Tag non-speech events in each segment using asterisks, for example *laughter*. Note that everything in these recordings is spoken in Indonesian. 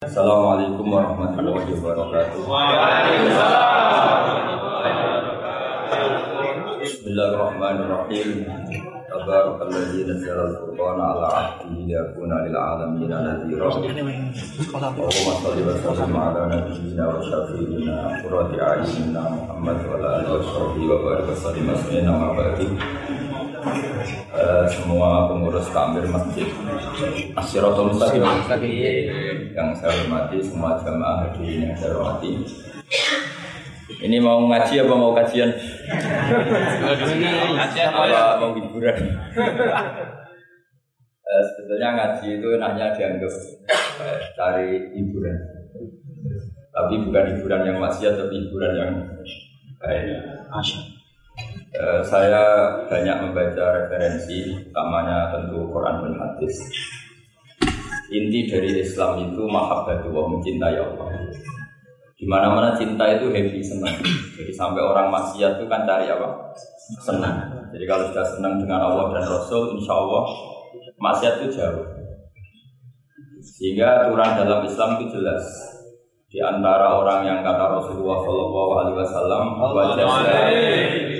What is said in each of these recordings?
Assalamualaikum warahmatullahi wabarakatuh. Bismillahirrahmanirrahim. Tabarakalladzi nazzala al-Qur'ana 'ala 'abdihi liyakuna lil 'alamin nadhira. Allahumma shalli wa sallim 'ala nabiyyina wa syafi'ina qurrati a'yunina Muhammad wa ala alihi wa sahbihi wa barik wa sallim asmina ma ba'du. Eh, semua pengurus takmir masjid. Asyiratul Mustaqim. Yang saya hormati semua jamaah hadirin yang saya hormati. Ini mau ngaji apa mau kajian? apa mau hiburan? Eh, sebetulnya ngaji itu hanya dianggap eh, cari hiburan. Tapi bukan hiburan yang maksiat tapi hiburan yang baik Eh, saya banyak membaca referensi, utamanya tentu Quran dan hadis. Inti dari Islam itu mahabbatullah mencintai Allah. Di mana-mana cinta itu happy senang. Jadi sampai orang maksiat itu kan cari apa? Senang. Jadi kalau sudah senang dengan Allah dan Rasul, insya Allah maksiat itu jauh. Sehingga aturan dalam Islam itu jelas. Di antara orang yang kata Rasulullah Shallallahu Alaihi Wasallam, wajah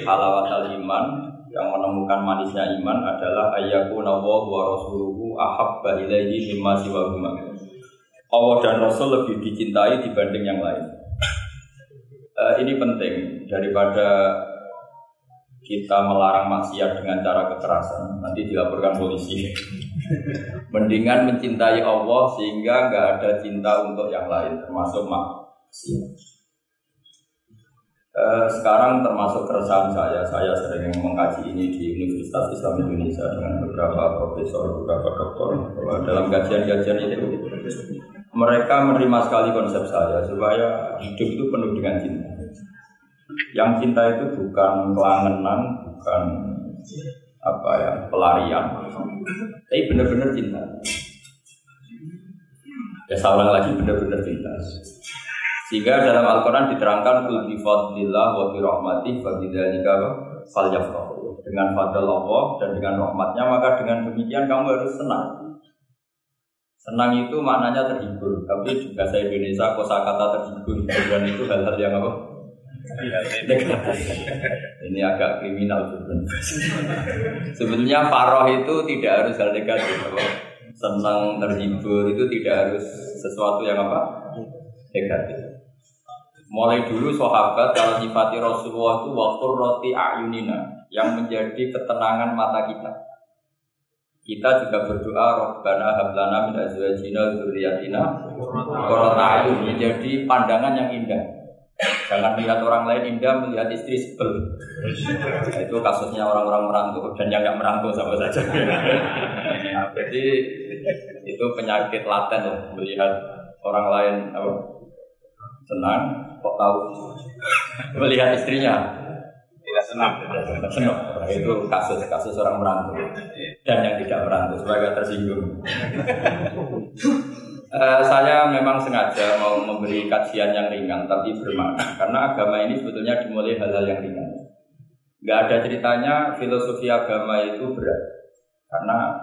halawatal iman yang menemukan manisnya iman adalah ayyaku nawa wa rasuluhu ahabba ilaihi mimma siwa Allah dan Rasul lebih dicintai dibanding yang lain. Eh, ini penting daripada kita melarang maksiat dengan cara kekerasan nanti dilaporkan polisi. *laughs* Mendingan mencintai Allah sehingga nggak ada cinta untuk yang lain termasuk maksiat. Eh, sekarang termasuk keresahan saya, saya sering mengkaji ini di Universitas Islam Indonesia dengan beberapa profesor, beberapa. Bahwa dalam kajian-kajian itu mereka menerima sekali konsep saya supaya hidup itu penuh dengan cinta. Yang cinta itu bukan kelangenan, bukan apa ya pelarian, tapi benar-benar cinta. Ya ulang lagi benar-benar cinta. Sehingga dalam Al-Quran diterangkan kul fadlillah wa bi rahmatih fa bidzalika falyafrahu. Dengan fadl Allah dan dengan rahmatnya maka dengan demikian kamu harus senang. Senang itu maknanya terhibur, tapi juga saya Indonesia kosakata terhibur dan itu hal-hal yang apa? Ini agak kriminal Sebenarnya faroh itu tidak harus hal negatif. Senang terhibur itu tidak harus sesuatu yang apa? Negatif. Mulai dulu sahabat kalau sifati Rasulullah itu waktu roti ayunina yang menjadi ketenangan mata kita. Kita juga berdoa Rabbana hablana min azwajina dzurriyyatina qurrata ayun menjadi pandangan yang indah. Jangan melihat orang lain indah, melihat istri sebel. Itu kasusnya orang-orang merantau dan yang nggak merantau sama saja. Nah, jadi itu penyakit laten loh, melihat orang lain apa, senang, kok tahu melihat istrinya tidak senang. senang. Nah, itu kasus kasus orang merantau dan yang tidak merantau sebagai tersinggung. *laughs* Eh, saya memang sengaja mau memberi kajian yang ringan tapi bermakna karena agama ini sebetulnya dimulai hal-hal yang ringan. Gak ada ceritanya filosofi agama itu berat karena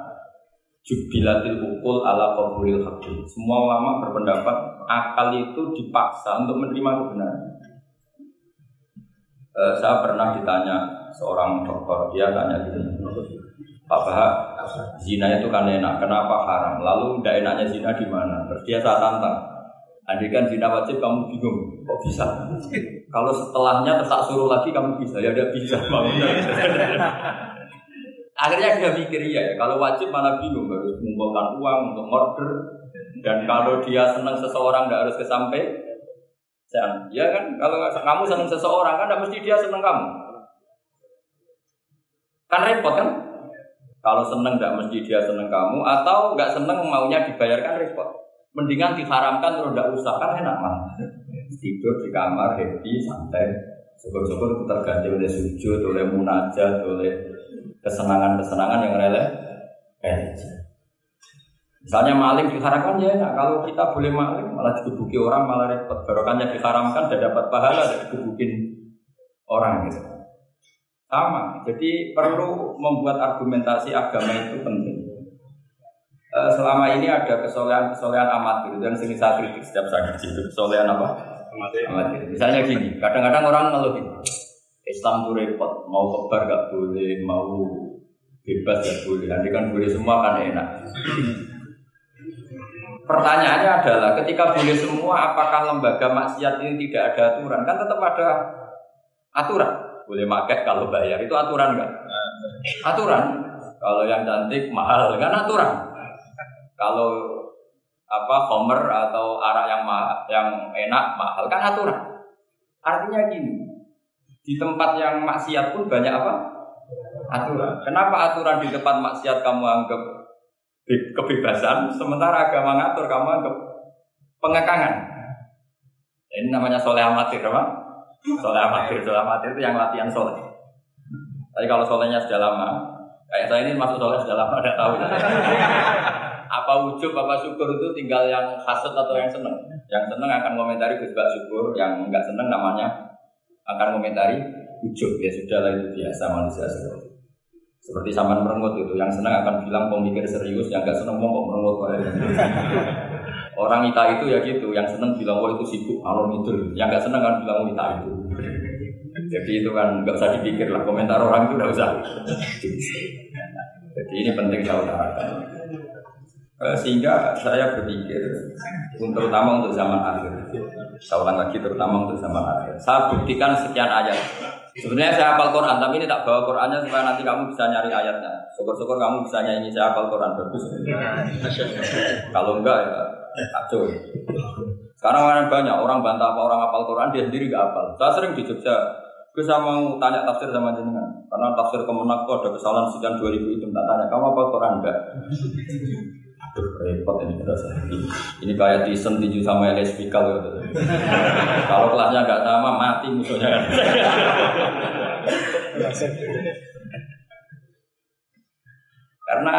jubilatil ukul ala qabulil hakim. Semua ulama berpendapat akal itu dipaksa untuk menerima kebenaran. E, saya pernah ditanya seorang dokter, dia tanya gitu, Pak zina itu kan enak, kenapa haram? Lalu tidak enaknya zina di mana? Terus dia saya tantang, andai kan zina wajib kamu bingung, kok bisa? Kalau setelahnya terus tak suruh lagi kamu bisa, ya udah bisa. Akhirnya dia mikir ya, kalau wajib malah bingung harus mengumpulkan uang untuk order dan kalau dia senang seseorang tidak harus kesampai ya kan? Kalau kamu senang seseorang kan tidak mesti dia senang kamu. Kan repot kan? Kalau senang tidak mesti dia senang kamu atau nggak senang maunya dibayarkan repot. Mendingan diharamkan terus tidak usah kan enak mah *laughs* tidur di kamar happy santai. Syukur-syukur terganti oleh sujud oleh munajat oleh kesenangan-kesenangan yang rele eh. Misalnya maling diharamkan ya nah, kalau kita boleh maling malah digebuki orang malah repot. Barokahnya diharamkan dan dapat pahala dari digebukin orang gitu. Sama, jadi perlu membuat argumentasi agama itu penting. Eh, selama ini ada kesolehan-kesolehan amatir dan sering saya kritik setiap saya itu kesolehan apa? Amatir. amatir. Misalnya gini, kadang-kadang orang ngeluh Islam tuh repot, mau kebar gak boleh, mau bebas gak boleh, nanti kan boleh semua kan enak. Pertanyaannya adalah ketika boleh semua, apakah lembaga maksiat ini tidak ada aturan? Kan tetap ada aturan. Boleh pakai kalau bayar itu aturan kan? Aturan. Kalau yang cantik mahal kan aturan. Kalau apa Homer atau arak yang ma yang enak mahal kan aturan. Artinya gini, di tempat yang maksiat pun banyak apa? Aturan. Kenapa aturan di tempat maksiat kamu anggap kebebasan, sementara agama ngatur kamu anggap pengekangan? Ini namanya soleh amatir, apa? Soleh amatir, soleh amatir itu yang latihan soleh. Tapi kalau solehnya sudah lama, kayak saya ini masuk soleh sudah lama, ada tahu. apa wujud apa syukur itu tinggal yang hasut atau yang seneng. Yang seneng akan komentari Gus syukur, yang enggak seneng namanya akan komentari wujud. Ya sudah lah itu biasa manusia seperti seperti saman merengut itu, yang senang akan bilang pemikir serius, yang enggak senang mau merengut. *laughs* Orang ita itu ya gitu, yang senang bilang wah itu sibuk alon itu, yang enggak senang kan bilang ita itu. *laughs* Jadi itu kan nggak usah dipikir lah komentar orang itu nggak usah. *laughs* Jadi ini penting saya utarakan. Eh, sehingga saya berpikir, terutama untuk zaman akhir, saya ulang lagi terutama untuk zaman akhir. Saya buktikan sekian ayat. Sebenarnya saya hafal Quran, tapi ini tak bawa Qurannya supaya nanti kamu bisa nyari ayatnya. Syukur-syukur kamu bisa nyanyi saya hafal Quran bagus. Kalau enggak ya kacau. Sekarang orang banyak orang bantah apa orang hafal Quran dia sendiri gak hafal. Saya sering di Jogja saya mau tanya tafsir sama jenengan, karena tafsir kemenak ada kesalahan sekian 2000 itu tak tanya, kamu apa Quran enggak? Repot ini berasa. Ini kayak Tyson tinju sama LSP kalau kalau kelasnya nggak sama mati musuhnya. karena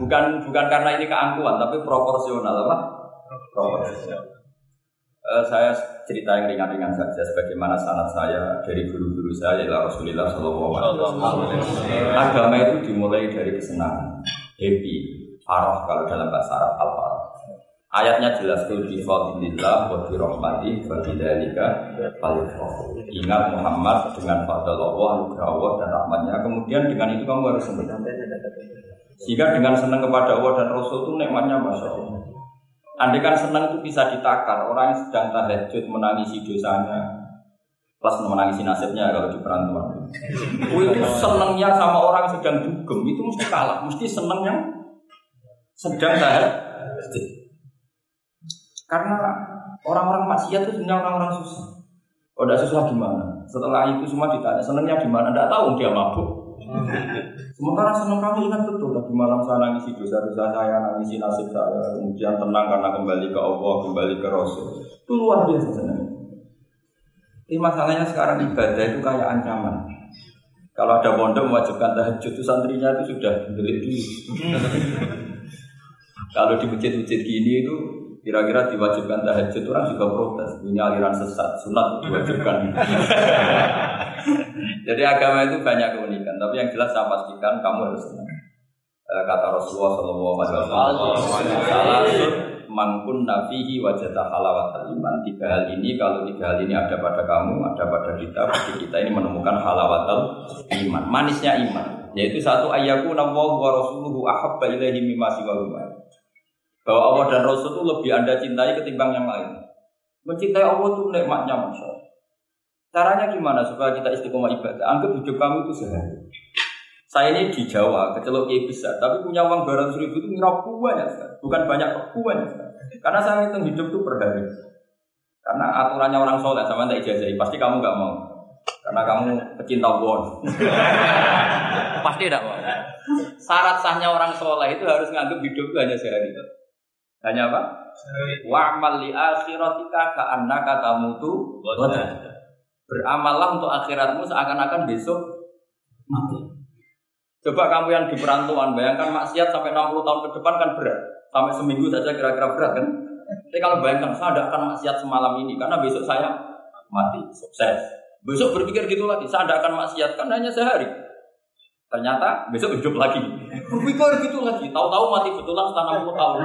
bukan bukan karena ini keangkuhan tapi proporsional apa? Proporsional. Uh, saya cerita yang ringan-ringan saja sebagaimana sanat saya dari guru-guru saya ialah Rasulullah Shallallahu Alaihi Wasallam. Agama itu dimulai dari kesenangan, happy, Farah kalau dalam bahasa Arab al. Ayatnya jelas tuh di fadlillah wa bi rahmati wa bidzalika Ingat Muhammad dengan fadl Allah, dan rahmatnya. Kemudian dengan itu kamu harus senang. Sehingga dengan senang kepada Allah dan Rasul itu nikmatnya masya Allah. Andai kan senang itu bisa ditakar, orang yang sedang tahajud menangisi dosanya, plus menangisi nasibnya kalau di perantauan. itu senangnya sama orang yang sedang dugem itu mesti kalah, mesti senangnya sedang tahajud. Karena orang-orang maksiat itu sebenarnya orang-orang susah. Kalau tidak susah gimana? Setelah itu semua ditanya, senangnya di mana? Tidak tahu dia mabuk. *laughs* Sementara senang kami ingat betul tadi malam saya nangisi dosa-dosa saya, nangisi nasib saya, kemudian tenang karena kembali ke Allah, kembali ke Rasul. Itu luar biasa senang. Ini masalahnya sekarang ibadah itu kayak ancaman. Kalau ada pondok mewajibkan tahajud itu santrinya itu sudah delik dulu. *laughs* Kalau di masjid-masjid gini itu kira-kira diwajibkan tahajud orang juga protes. Ini aliran sesat sunat diwajibkan. *laughs* Jadi agama itu banyak keunikan tapi yang jelas saya pastikan kamu harus senang. Eh, kata Rasulullah Shallallahu Alaihi Wasallam salah mangkun nafihi wajah halawat iman. Tiga hal ini kalau tiga hal ini ada pada kamu ada pada kita pasti kita ini menemukan halawat iman manisnya iman. Yaitu satu ayatku nawahu wa rasuluhu ahabba ilaihi mimma siwa bahwa Allah dan Rasul itu lebih Anda cintai ketimbang yang lain. Mencintai Allah itu nikmatnya Masya. Caranya gimana supaya kita istiqomah ibadah? Anggap hidup kamu itu sehari. Saya ini di Jawa, kecelok kiai besar, tapi punya uang 200 ribu itu ngira banyak Bukan banyak, banyak Karena saya hitung hidup itu per hari. Karena aturannya orang soleh sama tidak ijazahi, pasti kamu nggak mau. Karena kamu pecinta won. *laughs* pasti tidak mau. Syarat sahnya orang soleh itu harus nganggap hidup itu hanya sehari. Hanya apa? Wa amal li akhiratika ka annaka tamutu Beramallah untuk akhiratmu seakan-akan besok mati. Coba kamu yang di perantauan, bayangkan maksiat sampai 60 tahun ke depan kan berat. Sampai seminggu saja kira-kira berat kan? Tapi kalau bayangkan saya tidak akan maksiat semalam ini karena besok saya mati, sukses. Besok berpikir gitu lagi, saya tidak akan maksiat kan hanya sehari. Ternyata besok hidup lagi. Berpikir gitu lagi. Tahu-tahu mati betulan setelah 60 tahun.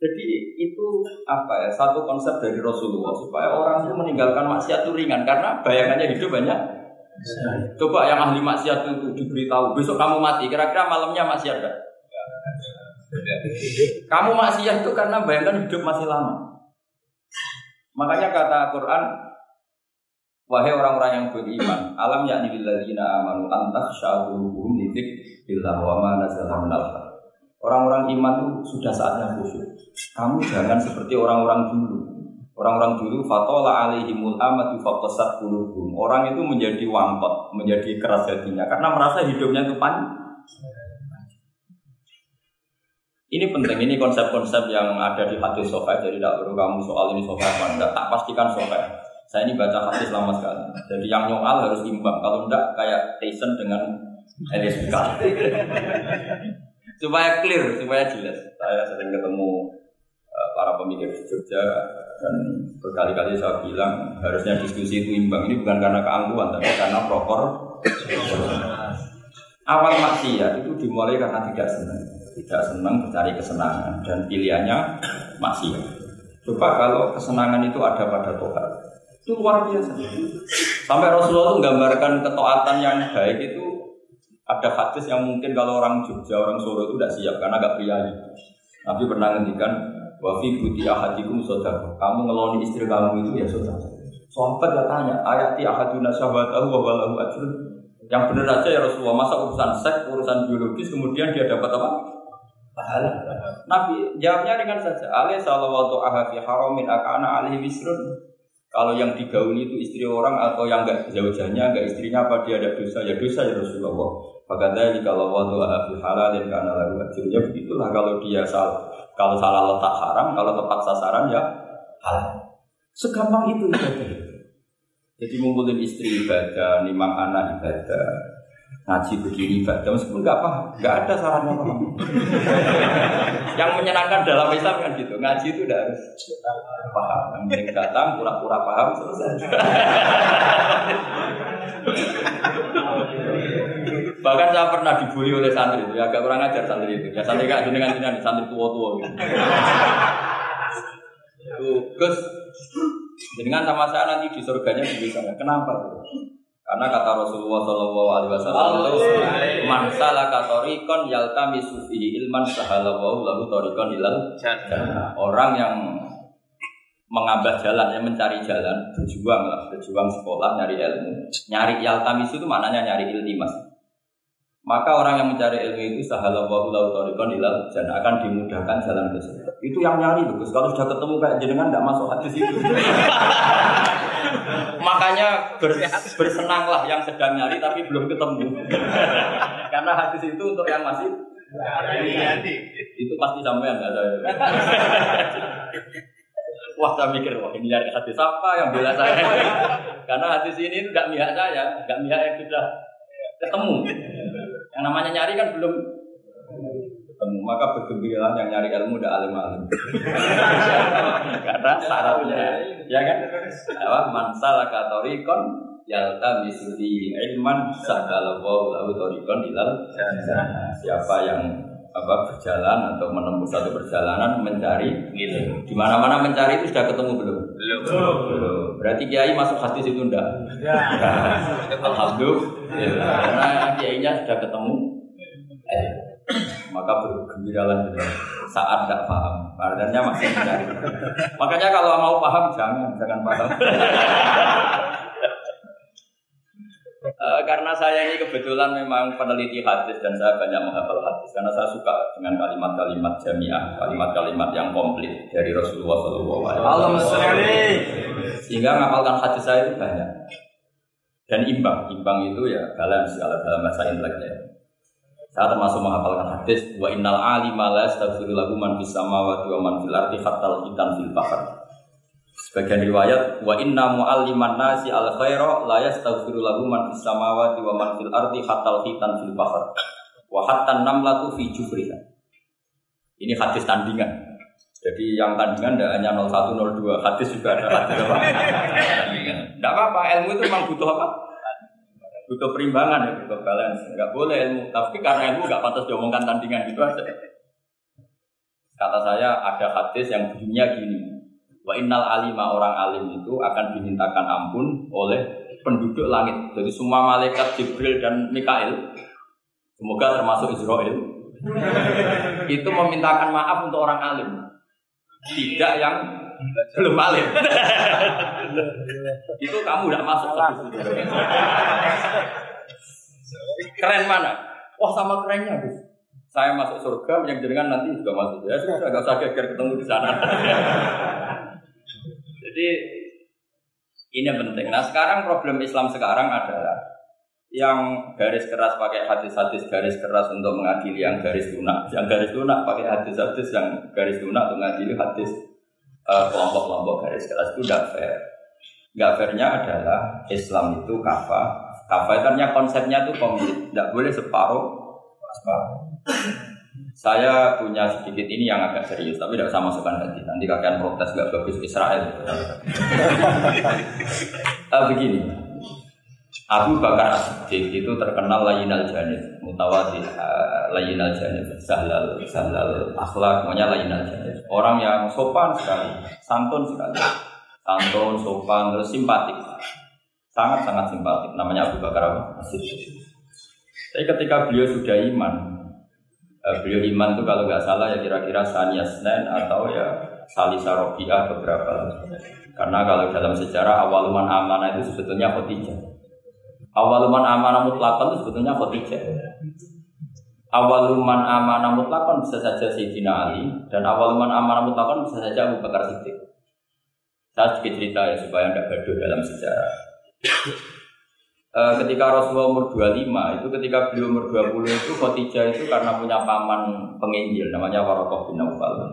Jadi itu apa ya satu konsep dari Rasulullah supaya orang itu meninggalkan maksiat itu ringan karena bayangannya hidup banyak. Coba yang ahli maksiat itu diberitahu besok kamu mati kira-kira malamnya maksiat enggak? Kamu maksiat itu karena bayangkan hidup masih lama. Makanya kata Quran Wahai orang-orang yang beriman, alam yakni lilladzina amanu antas syahuluhum lidik billah wa ma nazala Orang-orang iman itu sudah saatnya khusyuk. Kamu jangan seperti orang-orang dulu. Orang-orang dulu fatola alaihimul amatu faqasat qulubuhum. Orang itu menjadi wangkot, menjadi keras hatinya karena merasa hidupnya itu pan. Ini penting, ini konsep-konsep yang ada di hadis sofa. Jadi tidak perlu kamu soal ini sofa apa enggak. Tak pastikan sofa. Saya ini baca hadis lama sekali. Jadi yang nyual harus imbang. Kalau enggak kayak Tyson dengan Elias supaya clear, supaya jelas. Saya sering ketemu uh, para pemikir Jogja dan berkali-kali saya bilang harusnya diskusi itu imbang. Ini bukan karena keangkuhan, tapi karena proper. Awal maksiat itu dimulai karena tidak senang, tidak senang mencari kesenangan dan pilihannya maksiat. Coba kalau kesenangan itu ada pada Tuhan, itu luar biasa. Sampai Rasulullah itu menggambarkan ketaatan yang baik itu ada hadis yang mungkin kalau orang Jogja, orang Solo itu tidak siap karena agak pria. Tapi pernah ngendikan wafi buti ahadikum saudara. Kamu ngeloni istri kamu itu ya saudara. Sahabat ya tanya, ayati ahaduna sahabatahu wa walahu ajrun. Yang benar aja ya Rasulullah, masa urusan seks, urusan biologis, kemudian dia dapat apa? Pahala. Nabi jawabnya ringan saja. Alaihi salawatu ahafi haramin akana alaihi wisrun. Kalau yang digauli itu istri orang atau yang enggak jauh-jauhnya enggak istrinya apa dia ada dosa ya dosa ya Rasulullah. Bagaimana jika kalau waktu halal halalin karena lalu ya begitulah kalau dia salah kalau salah letak haram kalau tepat sasaran ya halal. Segampang itu ibadah. Jadi ngumpulin istri ibadah, nimang anak ibadah, ngaji begini ibadah meskipun nggak paham, nggak ada sarannya paham. *laughs* yang menyenangkan dalam Islam kan gitu, ngaji itu udah harus paham. Yang penting datang pura-pura paham selesai. *laughs* Bahkan saya pernah dibully oleh santri itu, ya agak kurang ajar santri itu. Ya santri gak dengan dengan santri tua-tua gitu. Tuh, Gus, dengan sama saya nanti di surganya bisa. Kenapa? Karena kata Rasulullah Shallallahu Alaihi Wasallam itu man salaka torikon yalta misufi ilman sahalallahu lahu torikon ilal Orang yang mengambil jalan, yang mencari jalan, berjuang lah, berjuang sekolah, nyari ilmu. Nyari yaltamis itu maknanya nyari iltimas. Maka orang yang mencari ilmu itu sahalallahu lahu torikon ilal dan akan dimudahkan jalan ke surga. Itu yang nyari bagus. Kalau sudah ketemu kayak jenengan tidak masuk hadis itu. *laughs* Makanya ber, bersenanglah yang sedang nyari tapi belum ketemu. *laughs* Karena hadis itu untuk yang masih itu pasti sampai nggak ada. *laughs* Wah saya mikir wah ini nyari hadis apa yang bela saya? Karena hadis ini tidak mihak saya, nggak mihak yang sudah ketemu. Yang namanya nyari kan belum ketemu. Maka bergembiralah yang nyari ilmu udah alim-alim. *laughs* Karena syaratnya, ya kan? Apa mansal katorikon yalta misudi ilman sahalawahu lahu torikon ilal Siapa yang apa berjalan atau menempuh satu perjalanan mencari gitu. Di mana-mana mencari itu sudah ketemu belum? Belum. belum. Berarti kiai masuk hadis itu enggak? Ya. *laughs* Alhamdulillah. Ya. Karena kiainya sudah ketemu. Eh maka bergembiralah saat tidak paham artinya masih mencari makanya kalau mau paham jangan jangan paham *laughs* Uh, karena saya ini kebetulan memang peneliti hadis dan saya banyak menghafal hadis karena saya suka dengan kalimat-kalimat jamiah, kalimat-kalimat yang komplit dari Rasulullah SAW. Sehingga ngapalkan hadis saya itu banyak dan imbang, imbang itu ya balance kalau dalam bahasa inteleknya. Saya termasuk menghafalkan hadis wa innal alima la yastaghfiru lahu man fis samawati wa man fil ardi hatta hitan fil bahr. Sebagian riwayat wa inna mualliman nasi al khaira la yastaghfiru lahu man fis samawati wa man fil ardi hatta hitan fil bahr. Wa hatta namlatu fi jufriha. Ini hadis tandingan. Jadi yang tandingan tidak hanya 01, 02, hadis juga ada hadis apa? Tidak apa-apa, ilmu itu memang butuh apa? butuh perimbangan ya, butuh balance. Enggak boleh ilmu, tapi karena ilmu enggak pantas diomongkan tandingan gitu aja. Kata saya ada hadis yang bunyinya gini. Wa innal alima orang alim itu akan dimintakan ampun oleh penduduk langit. Jadi semua malaikat Jibril dan Mikail, semoga termasuk Israel, *laughs* itu memintakan maaf untuk orang alim. Tidak yang belum alim. *laughs* itu kamu tidak masuk ke Keren mana? Wah sama kerennya, Gus. Saya masuk surga, yang jenengan nanti juga masuk. Ya sudah, agak usah geger ketemu di sana. *laughs* Jadi ini penting. Nah sekarang problem Islam sekarang adalah yang garis keras pakai hadis-hadis garis keras untuk mengadili yang garis lunak, yang garis lunak pakai hadis-hadis yang garis lunak untuk mengadili hadis eh, kelompok-kelompok garis keras itu tidak fair. Gak fairnya adalah Islam itu kafa. Kafa itu konsepnya itu komplit, tidak boleh separuh. Saya punya sedikit ini yang agak serius, tapi tidak usah masukkan hati. Nanti kalian protes gak bagus Israel. uh, *laughs* begini, Abu Bakar As-Siddiq itu terkenal layinal janib, mutawati uh, layinal janib, sahlal, sahlal akhlak, maunya layinal janib. Orang yang sopan sekali, santun sekali, santun, sopan, terus simpatik, sangat-sangat simpatik. Namanya Abu Bakar As-Siddiq. Tapi ketika beliau sudah iman, beliau iman itu kalau nggak salah ya kira-kira Sania Senen atau ya Salisa Robiah beberapa. Karena kalau dalam sejarah awaluman amanah itu sebetulnya Khotijah. Awaluman amanah mutlakon itu sebetulnya Khotijah. Awaluman amanah mutlakon bisa saja Sayyidina Ali dan awaluman amanah mutlakon bisa saja Abu Bakar Siddiq. Saya sedikit cerita ya supaya tidak gaduh dalam sejarah Eh, ketika Rasulullah umur 25 itu ketika beliau umur 20 itu Khadijah itu karena punya paman penginjil namanya Warokoh bin Naufal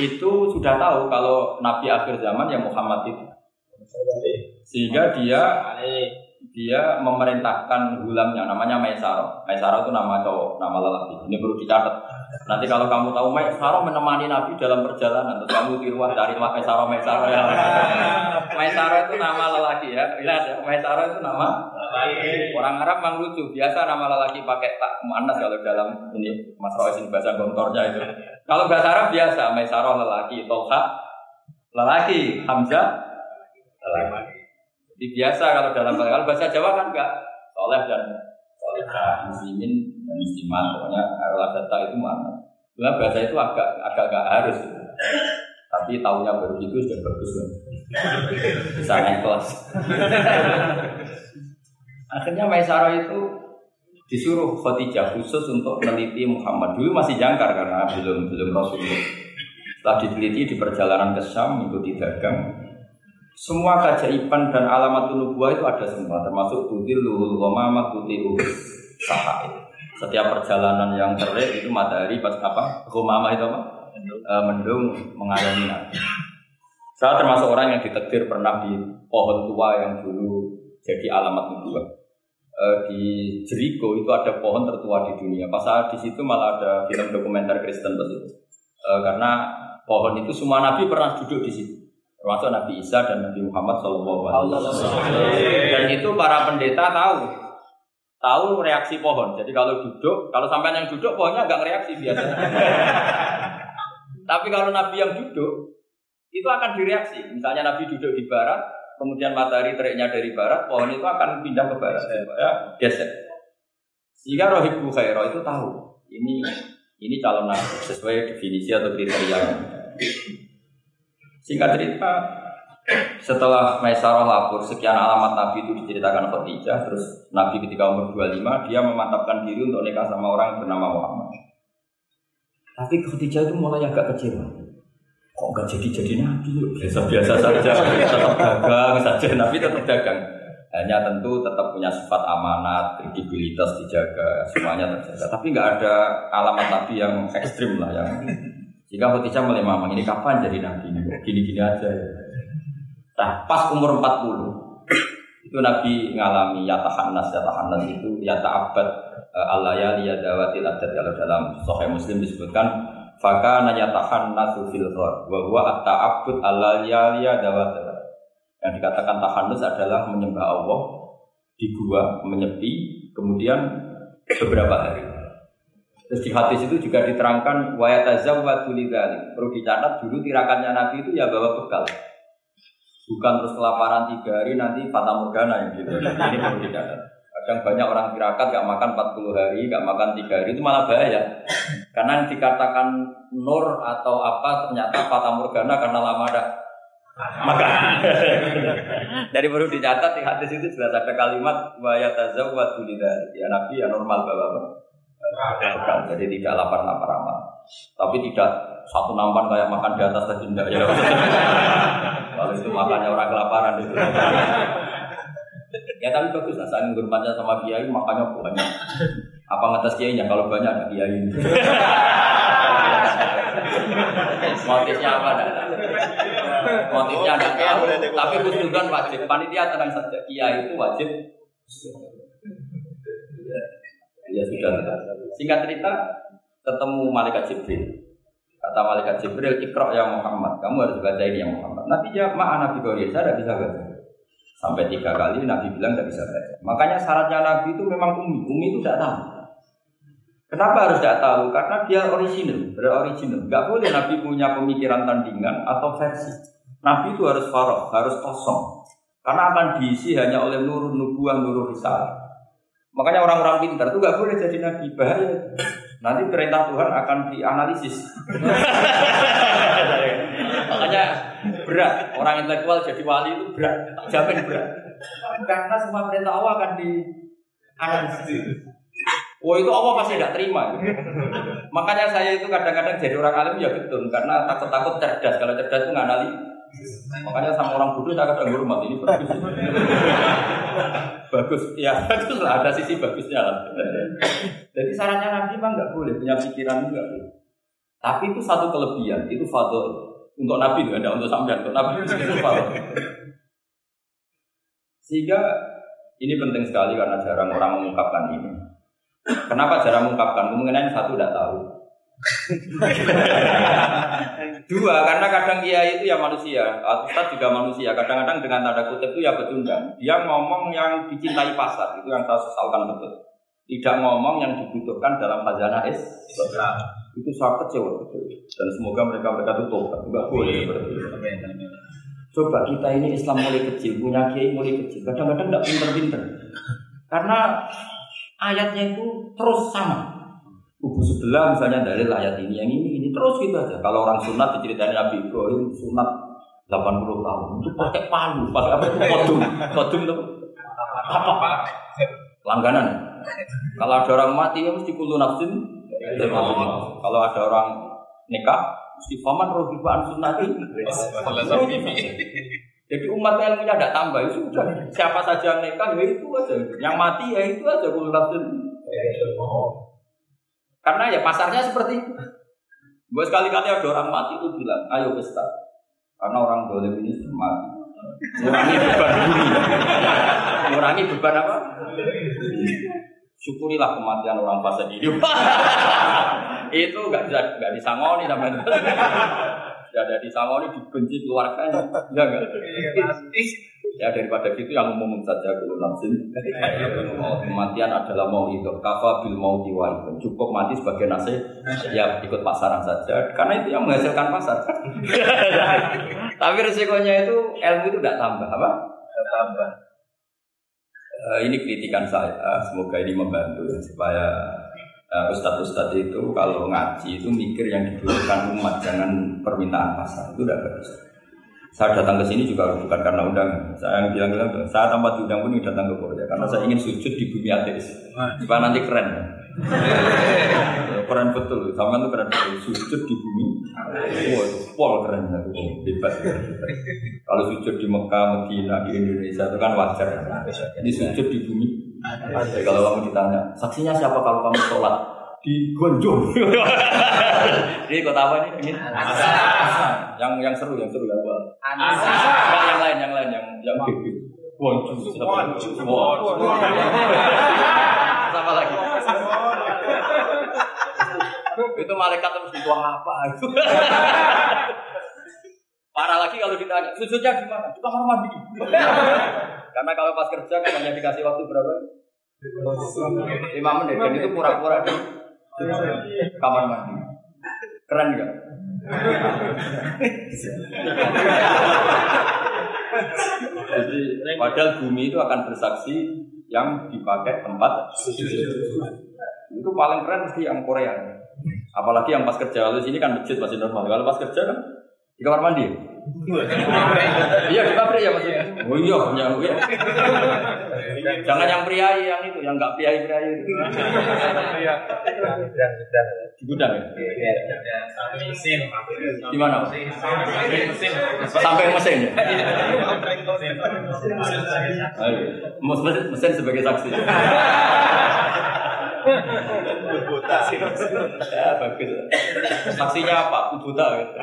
itu sudah tahu kalau Nabi akhir zaman yang Muhammad itu. Sehingga dia dia memerintahkan gulamnya namanya Maisaro. Maisaro itu nama cowok, nama lelaki. Ini perlu dicatat. Nanti kalau kamu tahu Maisaro menemani Nabi dalam perjalanan, terus kamu tiruan dari Maisaro Maisaro yang *laughs* Maisaro itu nama lelaki ya. Lihat ya, Maisaro itu nama lelaki. Orang Arab memang lucu, biasa nama lelaki pakai tak manas kalau dalam ini Mas Roisin bahasa gontornya itu. Kalau bahasa Arab biasa Maisaro lelaki, Tolha lelaki, Hamzah lelaki. Jadi biasa kalau dalam kalau bahasa Jawa kan enggak soleh dan solehah, muslimin dan muslimat, pokoknya kalau data itu mana. Nah, bahasa itu agak agak agak harus. Tapi tahunya baru gitu sudah bagus loh. Bisa naik kelas. Akhirnya Maisara itu disuruh Khadijah khusus untuk meneliti Muhammad. Dulu masih jangkar karena belum belum Rasulullah. Setelah diteliti di perjalanan ke Syam mengikuti dagang, semua keajaiban dan alamat nubuah itu ada semua, termasuk tudil luhul ghamama tudil sahai. Setiap perjalanan yang terik itu matahari pas apa? Ghamama itu apa? E, mendung mengalami. Saya termasuk orang yang ditekdir pernah di pohon tua yang dulu jadi alamat nubuah. E, di Jericho itu ada pohon tertua di dunia. Pas saat di situ malah ada film dokumenter Kristen itu. E, karena pohon itu semua nabi pernah duduk di situ termasuk Nabi Isa dan Nabi Muhammad Wasallam. Dan itu para pendeta tahu, tahu reaksi pohon. Jadi kalau duduk, kalau sampai yang duduk pohonnya agak reaksi biasanya. *laughs* Tapi kalau Nabi yang duduk, itu akan direaksi. Misalnya Nabi duduk di barat, kemudian matahari teriknya dari barat, pohon itu akan pindah ke barat, ya, geser. Sehingga Rohib Bukhairo itu tahu, ini ini calon nabi sesuai definisi atau kriteria Singkat cerita, setelah Maisarah lapor sekian alamat Nabi itu diceritakan Khadijah, terus Nabi ketika umur 25 dia memantapkan diri untuk nikah sama orang yang bernama Muhammad. Tapi Khadijah itu mulai agak kecewa. Kok nggak jadi-jadi Nabi? Biasa-biasa saja, tetap dagang saja. Nabi tetap dagang. Hanya tentu tetap punya sifat amanat, kredibilitas dijaga, semuanya terjaga. Tapi nggak ada alamat Nabi yang ekstrim lah yang jika Khadijah mulai mamang ini kapan jadi nabi ini gini-gini aja ya. Nah pas umur 40 itu Nabi ngalami yata hanas hanas itu yata abad Allah ya liya adat kalau dalam Sahih Muslim disebutkan Faka nanyatahan nasu fil ghor wa huwa at-ta'abbud ya yang dikatakan tahanus adalah menyembah Allah di gua menyepi, kemudian beberapa hari. Terus di hadis itu juga diterangkan wayatazawwadu lidzalik. Perlu dicatat dulu tirakannya Nabi itu ya bawa bekal. Bukan terus kelaparan tiga hari nanti fata morgana yang gitu. Ini perlu dicatat. Kadang banyak orang tirakat gak makan 40 hari, gak makan tiga hari itu malah bahaya. Karena dikatakan nur atau apa ternyata fata morgana karena lama ada maka *laughs* dari perlu dicatat di hadis itu jelas ada kalimat wa yatazawwadu lidzalik. Ya Nabi ya normal bapak Bukan, jadi tidak lapar-lapar amat. Tapi tidak satu nampan kayak makan di atas tadi enggak ya. *laughs* Kalau itu makannya orang kelaparan itu. ya tapi bagus lah, saling sama kiai makannya banyak. Apa ngetes kiainya kalau banyak ada kiai. *laughs* Motifnya apa ada? Motifnya ada tahu, tapi kusukan wajib. Panitia tenang saja, kiai itu wajib. Ya sudah. Singkat cerita, ketemu malaikat Jibril. Kata malaikat Jibril, ikro ya Muhammad, kamu harus baca ini ya Muhammad. Nabi jawab, maaf Nabi Korea, saya tidak bisa baca. Sampai tiga kali Nabi bilang tidak bisa baca. Makanya syaratnya Nabi itu memang umi. Umi itu tidak tahu. Kenapa harus tidak tahu? Karena dia original, beroriginal. Gak boleh Nabi punya pemikiran tandingan atau versi. Nabi itu harus farok, harus kosong. Karena akan diisi hanya oleh nurun nubuah, nurun risalah. Makanya orang-orang pintar itu gak boleh jadi nabi, bahaya. Nanti perintah Tuhan akan dianalisis. *laughs* Makanya berat. Orang intelektual jadi wali itu berat. Jamin berat. Karena semua perintah Allah akan dianalisis. Oh itu Allah pasti tidak terima. Makanya saya itu kadang-kadang jadi orang alim ya betul. Karena takut-takut cerdas. Kalau cerdas itu nganali. Makanya sama orang bodoh saya kadang hormat ini bagus. *laughs* bagus, ya bagus lah ada sisi bagusnya lah. Jadi sarannya Nabi memang nggak boleh punya pikiran juga. Tapi itu satu kelebihan, itu fadl untuk Nabi juga ada untuk sampean, untuk Nabi itu fadl. Sehingga ini penting sekali karena jarang orang mengungkapkan ini. Kenapa jarang mengungkapkan? Kemungkinan satu tidak tahu. *laughs* Dua, karena kadang kiai itu ya manusia, Ustaz juga manusia. Kadang-kadang dengan tanda kutip itu ya pecundang. Dia ngomong yang dicintai pasar, itu yang saya sesalkan betul. Tidak ngomong yang dibutuhkan dalam khazanah es. Itu sangat kecewa betul. Dan semoga mereka mereka itu tobat. Enggak boleh seperti itu. Coba kita ini Islam mulai kecil, punya kiai mulai kecil. Kadang-kadang tidak pinter-pinter. Karena ayatnya itu terus sama kubu sebelah misalnya dari ayat ini yang ini ini terus gitu aja. Kalau orang sunat diceritain Nabi Ibrahim sunat 80 tahun itu pakai palu pakai apa itu? Kodum. Kodum itu apa? Langganan. Kalau ada orang mati ya mesti kulu nafsin kalau ada orang nikah mesti faman rohibaan sunati jadi umat ilmunya tidak tambah itu sudah. Siapa saja yang nikah ya itu aja. Yang mati ya itu aja kulu nafsin karena ya pasarnya seperti itu. Gue sekali-kali ada orang mati itu bilang, ayo pesta. Karena orang boleh ini mati. Mengurangi beban bumi. Mengurangi beban apa? Syukurilah kematian orang fase hidup. *laughs* itu nggak bisa nggak disangoni namanya. *laughs* Tidak ada disangoni dibenci keluarganya. Ya enggak? Ya daripada gitu yang umum saja kalau nafsin. Kematian adalah mau itu. Kafa bil mau itu. Cukup mati sebagai nasib. Ya ikut pasaran saja. Karena itu yang menghasilkan pasar. *laughs* Tapi resikonya itu ilmu itu tidak tambah apa? Tidak tambah. Uh, ini kritikan saya. Semoga ini membantu supaya uh, ustadz-ustadz itu kalau ngaji itu mikir yang dibutuhkan umat jangan permintaan pasar itu tidak bagus. Saya datang ke sini juga bukan karena undangan. Saya yang bilang-bilang, saya tanpa diundang pun datang ke Korea karena saya ingin sujud di bumi ateis. Supaya nanti keren. keren betul, sama itu keren betul. Sujud di bumi. Wah, itu pol keren, hebat. Kalau sujud di Mekah, Medina, di Indonesia itu kan wajar. Ini sujud di bumi. Jadi kalau kamu ditanya, saksinya siapa kalau kamu sholat? Di Gonjong. Ini *laughs* kota apa ini? Ini Yang yang seru, yang seru ya apa? Enggak yang lain, yang lain, yang yang big Gonjong. Sama lagi. Itu malaikat terus itu apa itu? Parah lagi kalau ditanya, sujudnya di mana? Di kamar mandi. Karena kalau pas kerja kan hanya dikasih waktu berapa? Lima menit. Dan itu pura-pura di kamar mandi. Keren nggak? Jadi padahal bumi itu akan bersaksi yang dipakai tempat itu paling keren mesti yang Korea. Apalagi yang pas kerja lalu sini kan masjid masih normal. Kalau pas kerja kan di kamar mandi. iya di pabrik ya maksudnya. Oh iya, punya ya. Jangan yang priai yang itu, yang nggak priai priai itu. Di gudang ya. Mesin. Di mana? Mesin. Sampai mesin ya. Ayo, mesin, mesin sebagai saksi. *laughs* ya bagus. Saksinya apa? Buta. Gitu.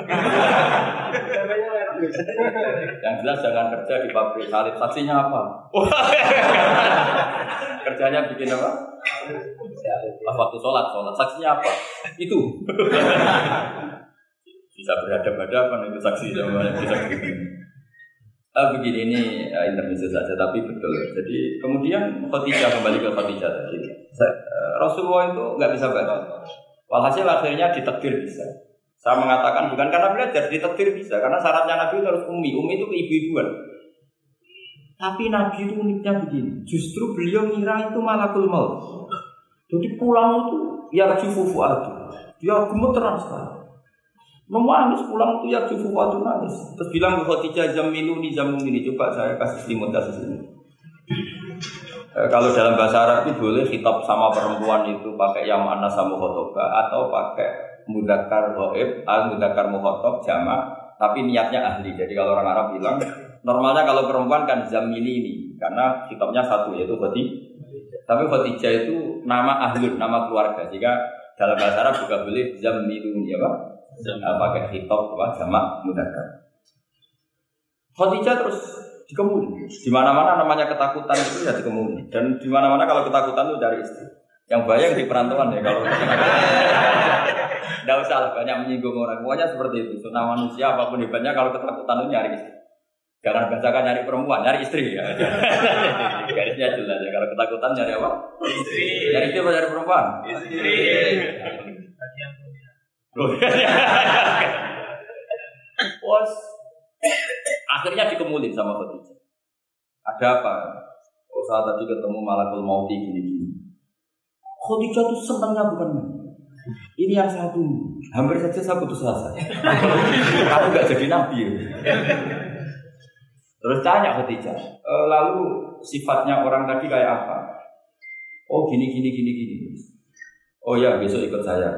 Yang jelas jangan kerja di pabrik salib. Saksinya apa? *laughs* Kerjanya bikin apa? Pas waktu sholat, sholat. Saksinya apa? Itu. *laughs* Bisa berhadapan-hadapan itu saksi sama bisa begini. Ah, begini ini uh, intermezzo saja, tapi betul. Jadi kemudian Khadijah kembali ke Khadijah tadi. Uh, Rasulullah itu nggak bisa baca. Walhasil akhirnya ditekdir bisa. Saya mengatakan bukan karena belajar, ditekdir bisa. Karena syaratnya Nabi itu harus umi. Umi itu ibu-ibuan. Tapi Nabi itu uniknya begini. Justru beliau ngira itu malakul maut. Jadi pulang itu ya fufu fuadu. Dia gemeteran sekali. Menangis pulang itu ya cukup waktu nangis. Terus bilang ke Khadijah jamilu di jamu ini coba saya kasih selimut kasih selimut. E, kalau dalam bahasa Arab itu boleh kitab sama perempuan itu pakai yang mana sama khotoba atau pakai mudakar goib, al mudakar muhotob jama, tapi niatnya ahli. Jadi kalau orang Arab bilang normalnya kalau perempuan kan zamili ini karena kitabnya satu yaitu Khadijah. Tapi Khadijah itu nama ahlun, nama keluarga. Jika dalam bahasa Arab juga boleh zamilu ya Pak uh, pakai hitop apa jamak mudakar. Khadijah terus dikemuni. Di mana-mana namanya ketakutan itu ya dikemuni. Dan di mana-mana kalau ketakutan itu dari istri. Yang bayang di perantauan ya kalau Tidak usah lah banyak menyinggung orang. Pokoknya seperti itu. Sunnah manusia apa pun hebatnya kalau ketakutan itu nyari istri. Jangan bacakan nyari perempuan, nyari istri ya. *laughs* Garisnya jelas ya. Kalau ketakutan nyari apa? Istri. Nyari istri apa nyari perempuan? Istri. Bos. Akhirnya dikemulin sama Khadijah. Ada apa? Oh saat tadi ketemu malakul mauti gini-gini. Khadijah tuh senangnya bukan. Ini yang satu, hampir saja saya putus asa. Aku nggak jadi nabi. Terus tanya Khadijah, e, lalu sifatnya orang tadi kayak apa? Oh gini gini gini gini. Oh ya besok ikut saya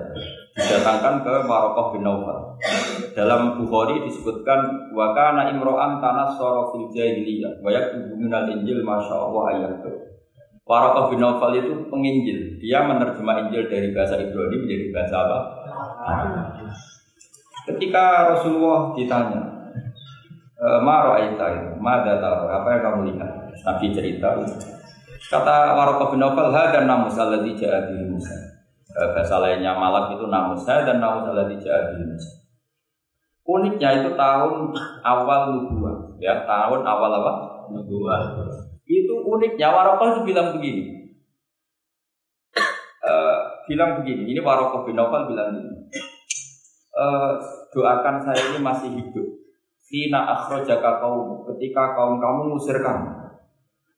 didatangkan ke Marokoh bin Naufal. Dalam Bukhari disebutkan wakana imro'an tanah soro fil jahiliyah wa yaktubu minal injil masya Allah ayat Marokoh bin Naufal itu penginjil. Dia menerjemah Injil dari bahasa Ibrani menjadi bahasa apa? Ketika Rasulullah ditanya, e, Maro Aita itu, Mada tahu, apa yang kamu lihat? Nabi cerita. Kata Warokoh bin Naufal, Hadan namus alladhi ja'a Musa. Eh, bahasa lainnya malak itu saya dan namus alladhi ja'a Uniknya itu tahun awal nubuah, ya tahun awal apa? Nubuah. Itu uniknya Warokoh itu bilang begini. Uh, bilang begini, ini Warokoh bin Nawfal bilang begini. Uh, doakan saya ini masih hidup. Sina akhrojaka kaum ketika kaum kamu ngusir kamu.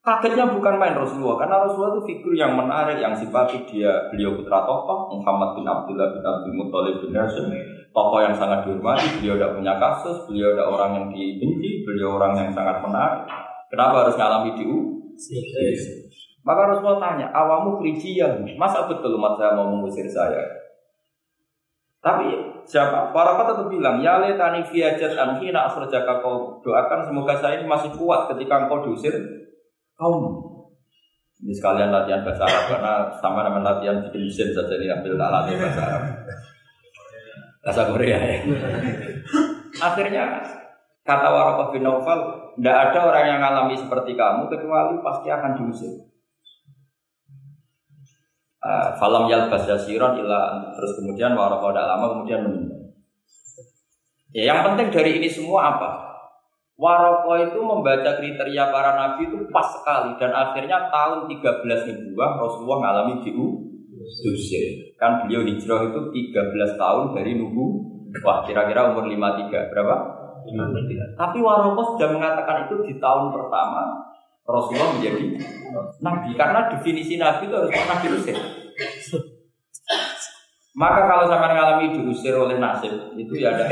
Kagetnya bukan main Rasulullah, karena Rasulullah itu figur yang menarik, yang simpatik dia. Beliau putra tokoh, Muhammad bin Abdullah bin Abdul Muttalib bin Hashim, tokoh yang sangat dihormati. Beliau tidak punya kasus, beliau tidak orang yang dibenci, beliau orang yang sangat menarik. Kenapa harus ngalami diu? Maka Rasulullah tanya, awamu krijian, masa betul umat saya mau mengusir saya? Tapi siapa? Para kata tetap bilang, ya letani fiajat anhina asrojaka kau doakan semoga saya ini masih kuat ketika engkau diusir kaum. Ini sekalian latihan bahasa Arab karena sama dengan latihan bikin mesin saja ini ambil alat bahasa Arab. Bahasa Korea ya. Akhirnya kata Warokoh bin Naufal, tidak ada orang yang mengalami seperti kamu kecuali pasti akan diusir. Uh, falam yalbas yasiron ila terus kemudian Warokoh tidak lama kemudian meninggal. Ya yang penting dari ini semua apa? Waroko itu membaca kriteria para nabi itu pas sekali dan akhirnya tahun 13 Nubuah Rasulullah ngalami diusir. Kan beliau hijrah itu 13 tahun dari Nubu. Wah, kira-kira umur 53. Berapa? 53. Tapi Waroko sudah mengatakan itu di tahun pertama Rasulullah menjadi nabi karena definisi nabi itu harus pernah diusir. Maka kalau sampai ngalami diusir oleh nasib itu ya ada.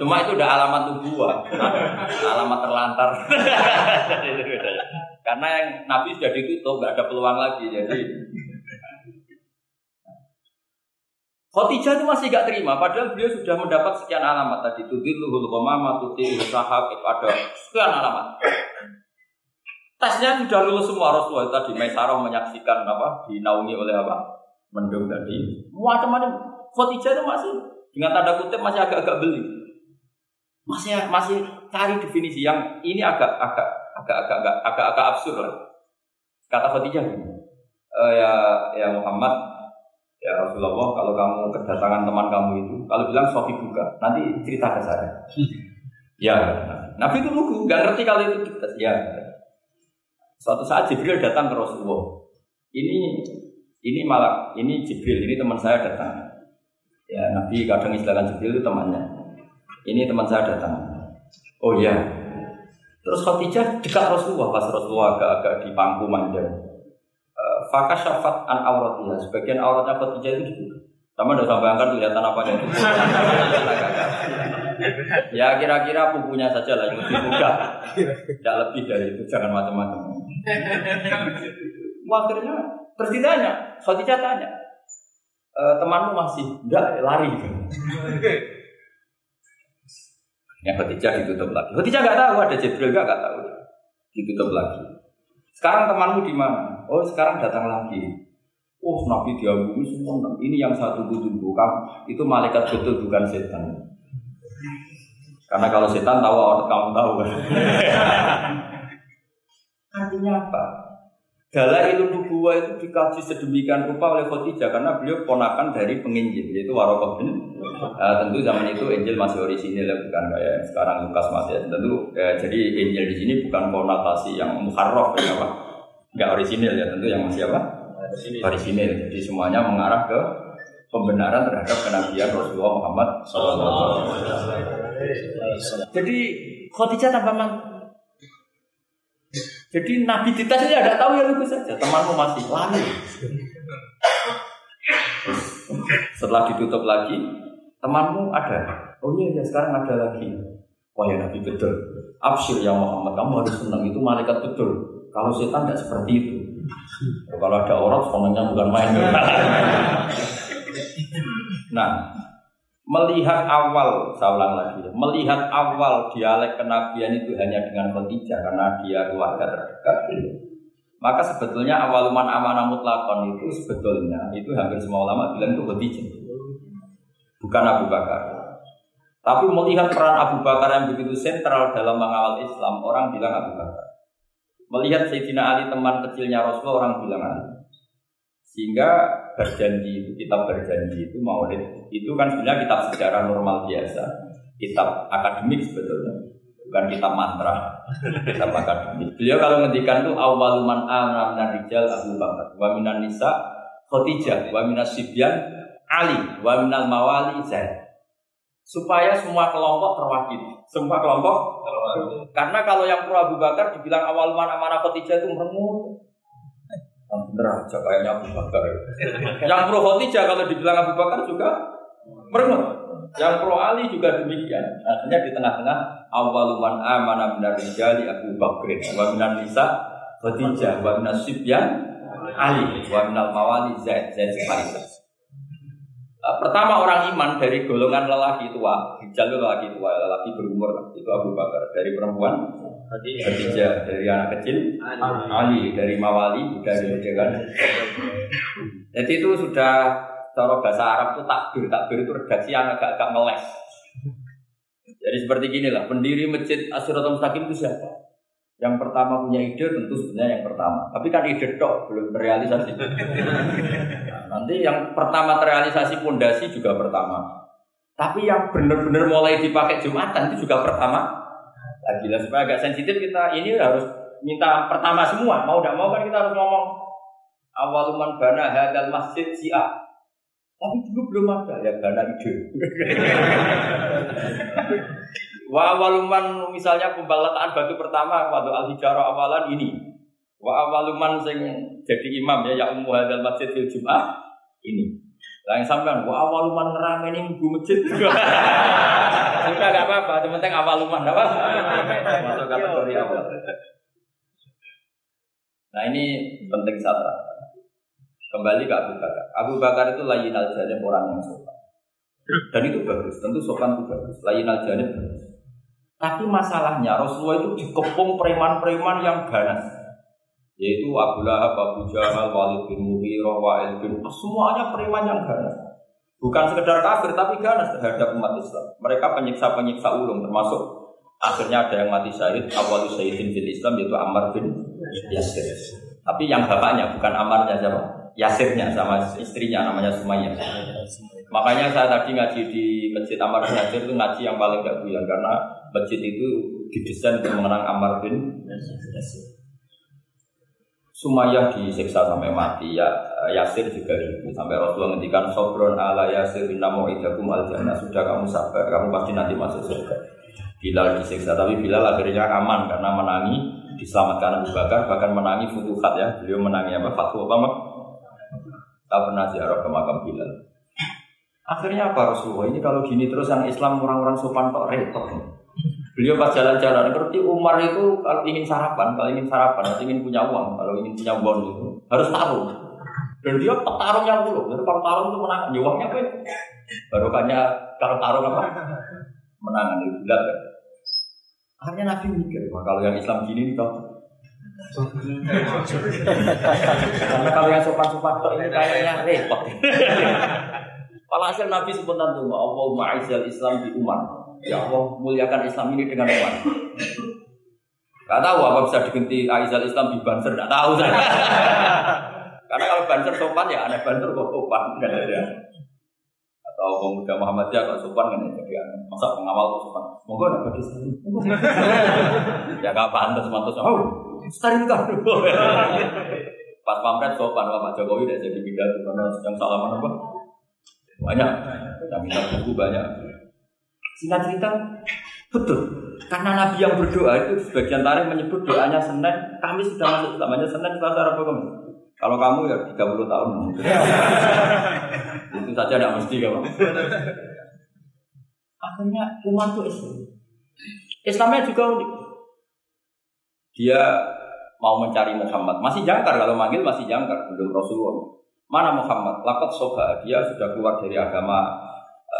Cuma itu udah alamat nubuah, alamat terlantar. Karena yang Nabi sudah ditutup, nggak ada peluang lagi. Jadi Khotijah itu masih gak terima, padahal beliau sudah mendapat sekian alamat tadi. Tudilluhul ghamama, tutil sahab, ada sekian alamat. Tesnya sudah lulus semua Rasulullah tadi Maisarah menyaksikan apa dinaungi oleh apa mendung tadi, macam-macam. Khotijah itu masih dengan tanda kutip masih agak-agak beli. Masih masih cari definisi yang ini agak agak agak agak agak agak, agak absurd lah. Kata Khotijah e, ya ya Muhammad ya Rasulullah kalau kamu kedatangan teman kamu itu kalau bilang Sofi buka nanti cerita ke saya. *laughs* ya, Nabi itu lugu, nggak ngerti kalau itu kita ya. Suatu saat Jibril datang ke Rasulullah. Ini ini malah ini Jibril, ini teman saya datang. Ya Nabi kadang istilahkan Jibril itu temannya. Ini teman saya datang. Oh iya. Terus Khadijah dekat Rasulullah pas Rasulullah agak-agak di pangku manja. Eh, Fakah syafat an auratnya, sebagian auratnya Khadijah itu dibuka. Sama udah sampai angkat kelihatan apa ya kira-kira bukunya saja lah yang dibuka. Tidak lebih dari itu, jangan macam-macam. Akhirnya terus ditanya, Khadijah tanya, e, temanmu masih enggak lari Ya Khadijah ditutup lagi. Khadijah nggak tahu ada Jibril nggak nggak tahu. Ditutup lagi. Sekarang temanmu di mana? Oh sekarang datang lagi. Oh Nabi diagumi semua. Ini yang satu tunggu kamu itu malaikat betul bukan setan. Karena kalau setan tahu orang kamu tahu. *laughs* Artinya apa? Dalailun nubuwah itu dikaji sedemikian rupa oleh Khadijah karena beliau ponakan dari penginjil yaitu Warokah bin uh, tentu zaman itu Injil masih orisinil ya bukan kayak sekarang Lukas masih ya. tentu ya, jadi Injil di sini bukan konotasi yang muharraf ya apa nggak orisinil ya tentu yang masih apa? Orisinil. Jadi semuanya mengarah ke pembenaran terhadap kenabian Rasulullah Muhammad SAW. Jadi Khadijah tanpa jadi Nabi dites ini ada tahu ya lu saja. Temanmu masih lari. Setelah ditutup lagi, temanmu ada. Oh iya ya sekarang ada lagi. Wah ya Nabi betul. Absyir ya Muhammad, kamu harus senang itu malaikat betul. Kalau setan tidak seperti itu. Kalau ada orang, semuanya bukan main. *laughs* nah, melihat awal, saya lagi, melihat awal dialek kenabian itu hanya dengan Khadijah karena dia keluarga terdekat. Maka sebetulnya awal man amanah mutlakon itu sebetulnya itu hampir semua ulama bilang itu Khadijah, bukan Abu Bakar. Tapi melihat peran Abu Bakar yang begitu sentral dalam mengawal Islam, orang bilang Abu Bakar. Melihat Sayyidina Ali teman kecilnya Rasulullah, orang bilang Ali. Sehingga berjanji itu, kitab berjanji itu maulid, itu kan sebenarnya kitab sejarah normal biasa, kitab akademik sebetulnya, bukan kitab mantra, *laughs* kitab akademik. Beliau kalau ngendikan itu awal man amana rijal Abu Bakar, wa minan nisa Khadijah, wa minas sibyan Ali, wa minal mawali Zaid. Supaya semua kelompok terwakili, semua kelompok Karena kalau yang pro Abu Bakar dibilang awal man amanah Khadijah itu bener Bakar. Yang pro Khadijah kalau dibilang Abu Bakar juga merengut. Yang pro Ali juga demikian. Artinya di tengah-tengah awaluman amana benar rijali Abu Bakr wa minan nisa Khadijah wa minas sibyan Ali wa minal mawali Zaid Zaid sekaligus. Pertama orang iman dari golongan lelaki tua, hijal lelaki tua, lelaki berumur itu Abu Bakar. Dari perempuan Khadijah dari anak kecil? Ali. Dari Mawali dari kan jadi itu sudah cara bahasa Arab itu takbir. Takbir itu redaksi yang agak-agak meles jadi seperti gini lah pendiri masjid Asyiratul Mustaqim itu siapa? Yang pertama punya ide tentu sebenarnya yang pertama. Tapi kan ide tok belum terrealisasi. Nah, nanti yang pertama terrealisasi pondasi juga pertama. Tapi yang benar-benar mulai dipakai Jumatan itu juga pertama lagi lah supaya agak sensitif kita ini harus minta pertama semua. Mau tidak mau kan kita harus ngomong awaluman bana hadal masjid si. Tapi dulu belum ada ya bana ide. *laughs* Wa awaluman misalnya pembalataan batu pertama waktu al hijarah awalan ini. Wa awaluman sing jadi imam ya ya ummu hadal masjid fil jum'ah ini. Lah yang sampean wa awaluman ngerameni minggu masjid. *laughs* Sudah gak apa-apa, yang penting awaluman apa? Masuk kategori awal. Nah ini penting satu. Kembali ke Abu Bakar. Abu Bakar itu layin al orang yang sopan. Dan itu bagus, tentu sopan itu bagus. Layin al bagus. Tapi masalahnya Rasulullah itu dikepung preman-preman yang ganas. Yaitu Abu Lahab, Abu Jahal, Walid bin Mughirah, Wa'il bin semuanya preman yang ganas. Bukan sekedar kafir tapi ganas terhadap umat Islam. Mereka penyiksa-penyiksa ulung termasuk akhirnya ada yang mati syahid awal syahidin fil Islam yaitu Ammar bin Yasir. Tapi yang bapaknya bukan Ammarnya siapa? Yasirnya sama istrinya namanya Sumayyah. Makanya saya tadi ngaji di Masjid Ammar bin Yasir itu ngaji yang paling gak buyar karena masjid itu didesain untuk mengenang Ammar bin Yasir. Sumayyah disiksa sampai mati ya Yasir juga gitu sampai Rasulullah ngendikan sobron ala Yasir inna mu'idakum al jannah sudah kamu sabar kamu pasti nanti masuk surga. Bilal disiksa tapi Bilal akhirnya aman karena menangi diselamatkan Abu Bakar bahkan menangi futuhat ya. Beliau menangi apa? Fatwa apa tak pernah ziarah ke makam Bilal. Akhirnya apa Rasulullah? Ini kalau gini terus yang Islam orang-orang sopan kok repot. Beliau pas jalan-jalan ngerti Umar itu kalau ingin sarapan, kalau ingin sarapan, atau ingin punya uang, kalau ingin punya uang itu harus taruh. Dan dia petarung yang dulu. Jadi kalau tarung itu menang, ya uangnya apa? Barokahnya kalau tarung apa? Menangan itu kan. Akhirnya Nabi mikir, wah kalau yang Islam gini nih karena kalau yang sopan-sopan tok ini kayaknya repot. hasil Nabi sebentar tuh, Allah ma'izal Islam di Umar. Ya Allah muliakan Islam ini dengan Umar. Gak tahu apa bisa diganti Aizal Islam di Banser, gak tahu. *laughs* Karena kalau Banser sopan ya aneh Banser kok sopan, ada. Atau pemuda Muhammadiyah kok sopan kan jadi aneh. Masa pengawal kok sopan? Monggo nak bagi *laughs* Ya gak pantas, pantas. Oh, Sterilkan. *laughs* Pas pampret sopan Pak Jokowi tidak jadi pidato karena sedang salaman apa? Banyak. Yang minta buku banyak. Singkat cerita, betul. Karena Nabi yang berdoa itu sebagian tarikh menyebut doanya Senin, kami sudah masuk Islam Senin Selasa Rabu Kamis. Kalau kamu ya 30 tahun. itu saja tidak mesti kamu. Akhirnya umat itu Islam. Islamnya juga unik. Dia mau mencari Muhammad. Masih jangkar kalau manggil masih jangkar belum Rasulullah. Mana Muhammad? Lakat soba dia sudah keluar dari agama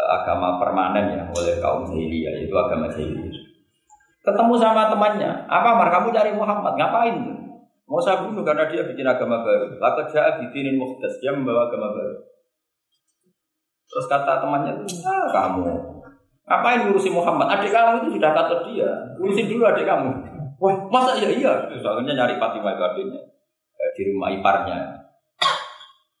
agama permanen ya oleh kaum jahiliyah yaitu agama jahiliyah. Ketemu sama temannya, apa mar kamu cari Muhammad? Ngapain? Mau saya bunuh karena dia bikin agama baru. Lakat jahat bikinin muhdas, dia membawa agama baru. Terus kata temannya, ah kamu, ngapain ngurusin Muhammad? Adik kamu itu sudah kata dia, urusin dulu adik kamu. Wah, masa iya iya? Soalnya nyari Fatimah itu adiknya eh, di rumah iparnya.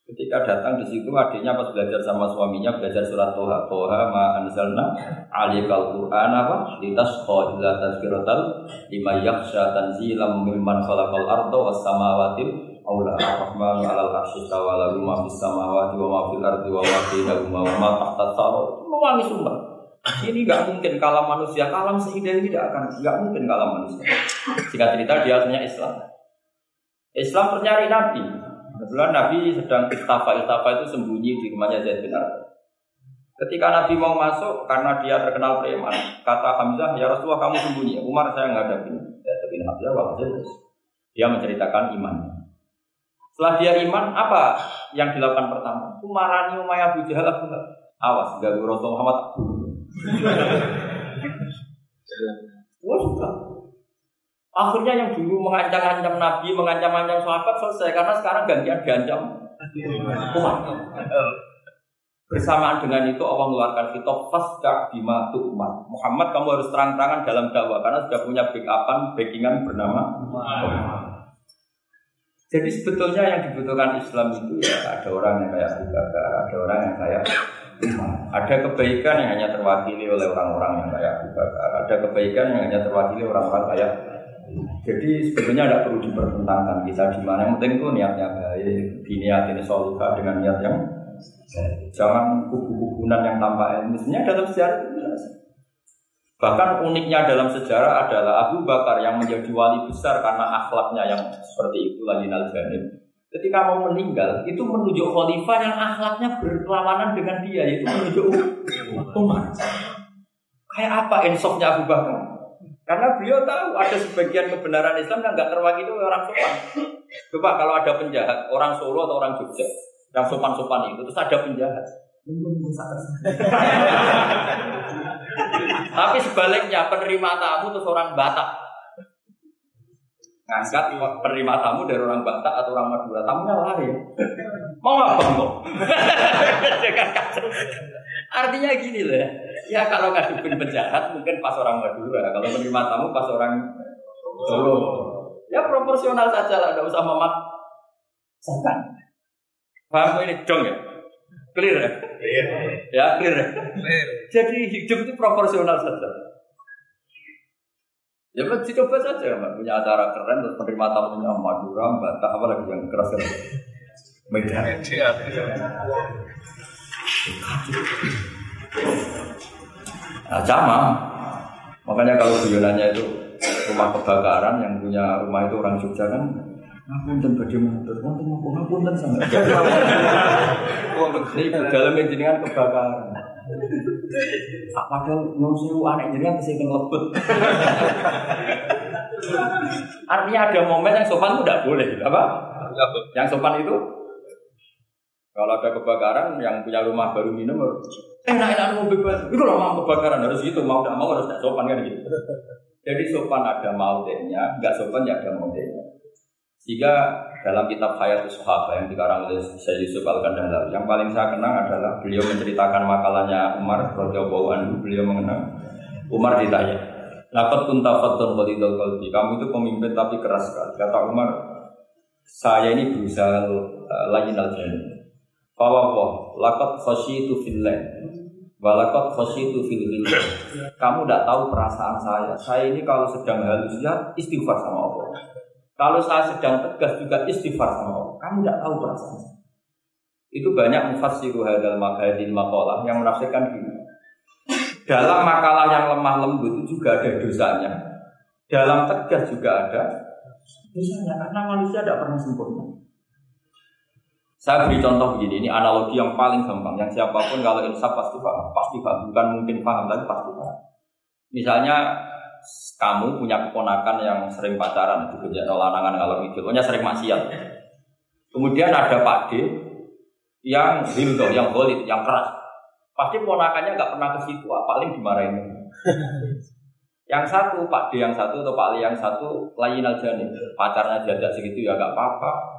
Ketika datang di situ adiknya pas belajar sama suaminya belajar surat Toha Toha ma anzalna alikal Quran apa litas illa tazkiratal lima yaksha tanzilam mimman khalaqal arda was samawati aula ar-rahmanu alal arsy tawala ma fis samawati wa ma fil ardi wa ma bainahuma wa ma tahta Mewangi sumpah. Ini nggak mungkin kalam manusia, kalam seindah ini tidak akan, nggak mungkin kalam manusia. Jika cerita dia punya Islam. Islam ternyari Nabi. Kebetulan Nabi sedang istafa, istafa itu sembunyi di rumahnya Zaid bin Arqam. Ketika Nabi mau masuk, karena dia terkenal preman, kata Hamzah, ya Rasulullah kamu sembunyi. Umar saya nggak ada Ya, tapi Hamzah wajib. Dia menceritakan iman. Setelah dia iman, apa yang dilakukan pertama? Umarani Umayyah Abu Jahal Abu Awas, gak Rasul Muhammad *laughs* Wah suka. Akhirnya yang dulu mengancam-ancam Nabi, mengancam-ancam sahabat selesai karena sekarang gantian diancam umat. Bersamaan dengan itu Allah mengeluarkan kitab fasda bima umat. Muhammad kamu harus terang-terangan dalam dakwah karena sudah punya backupan, backingan bernama Jadi sebetulnya yang dibutuhkan Islam itu ya ada orang yang kayak Abu ada orang yang kayak Ada kebaikan yang hanya terwakili oleh orang-orang yang kayak Abu. Ada kebaikan yang hanya terwakili orang-orang kayak jadi sebenarnya tidak perlu dipertentangkan kita di mana yang penting itu niatnya baik, diniat ini solika dengan niat yang. Jangan kubu-kubunan yang tanpa ilmu. Sebenarnya dalam sejarah itu. Bahkan uniknya dalam sejarah adalah Abu Bakar yang menjadi wali besar karena akhlaknya yang seperti itu lagi al Ketika mau meninggal, itu menunjuk khalifah yang akhlaknya berlawanan dengan dia, yaitu menunjuk Umar. Kayak apa insofnya Abu Bakar? Karena beliau tahu ada sebagian kebenaran Islam yang nggak terwakili oleh orang sopan. Coba kalau ada penjahat, orang Solo atau orang Jogja, yang sopan-sopan itu, terus ada penjahat. Tapi sebaliknya penerima tamu terus orang Batak ngangkat penerima tamu dari orang Batak atau orang Madura, tamunya lari. Mau apa kok? *laughs* Artinya gini loh ya. Ya kalau ngadepin penjahat mungkin pas orang Madura, kalau penerima tamu pas orang Solo. Ya proporsional saja lah, nggak usah mamat. Setan. Paham ini dong ya? Clear ya? Ya clear ya? Jadi hidup itu proporsional saja. Ya kan coba saja, Mbak. punya acara keren terus penerima tamunya Madura, Batak, apa lagi yang keras keras. Medan. Nah, sama. Makanya kalau guyonannya itu rumah kebakaran yang punya rumah itu orang Jogja kan Ngapunten badhe matur, wonten napa ngapunten sampe. Wonten iki *laughs* dalam jenengan kebakaran. Padahal nyuwun sewu anak jenengan sing lebet. Artinya ada momen yang sopan itu tidak boleh, apa? Yang sopan itu kalau ada kebakaran yang punya rumah baru minum enak-enak mau bebas. Itu mau kebakaran harus gitu, mau tidak mau harus tidak sopan kan gitu. *laughs* Jadi sopan ada mautenya, nggak sopan ya ada mautenya. Sehingga dalam kitab Hayatus Sahabat yang dikarang oleh Syekh Yusuf Al Kandahlar, yang paling saya kenang adalah beliau menceritakan makalahnya Umar radhiyallahu anhu. Beliau mengenang Umar ditanya, "Laqad kunta fattun qalidul qalbi." Kamu itu pemimpin tapi keras sekali. Kata Umar, "Saya ini berusaha lain al jannah." Fawwah, laqad khasyitu fillah. Walakot khasyitu fil Kamu tidak tahu perasaan saya. Saya ini kalau sedang halus ya istighfar sama Allah. Kalau saya sedang tegas juga istighfar sama Allah. Kamu tidak tahu perasaan Itu banyak mufassiru hadal makadil makalah yang menafsirkan gini. Dalam makalah yang lemah lembut itu juga ada dosanya. Dalam tegas juga ada dosanya karena manusia tidak pernah sempurna. Saya beri contoh begini, ini analogi yang paling gampang, yang siapa pun kalau insaf pasti paham, pasti paham, bukan mungkin paham, tapi pasti paham. Misalnya kamu punya keponakan yang sering pacaran itu kerja lanangan kalau itu, pokoknya sering maksiat. Kemudian ada Pak D yang hildo, yang golit, yang keras. Pasti ponakannya nggak pernah ke situ, ah, paling dimarahin. yang satu Pak D yang satu atau Pak Ali yang satu lain aja nih, pacarnya jajak segitu ya nggak apa-apa.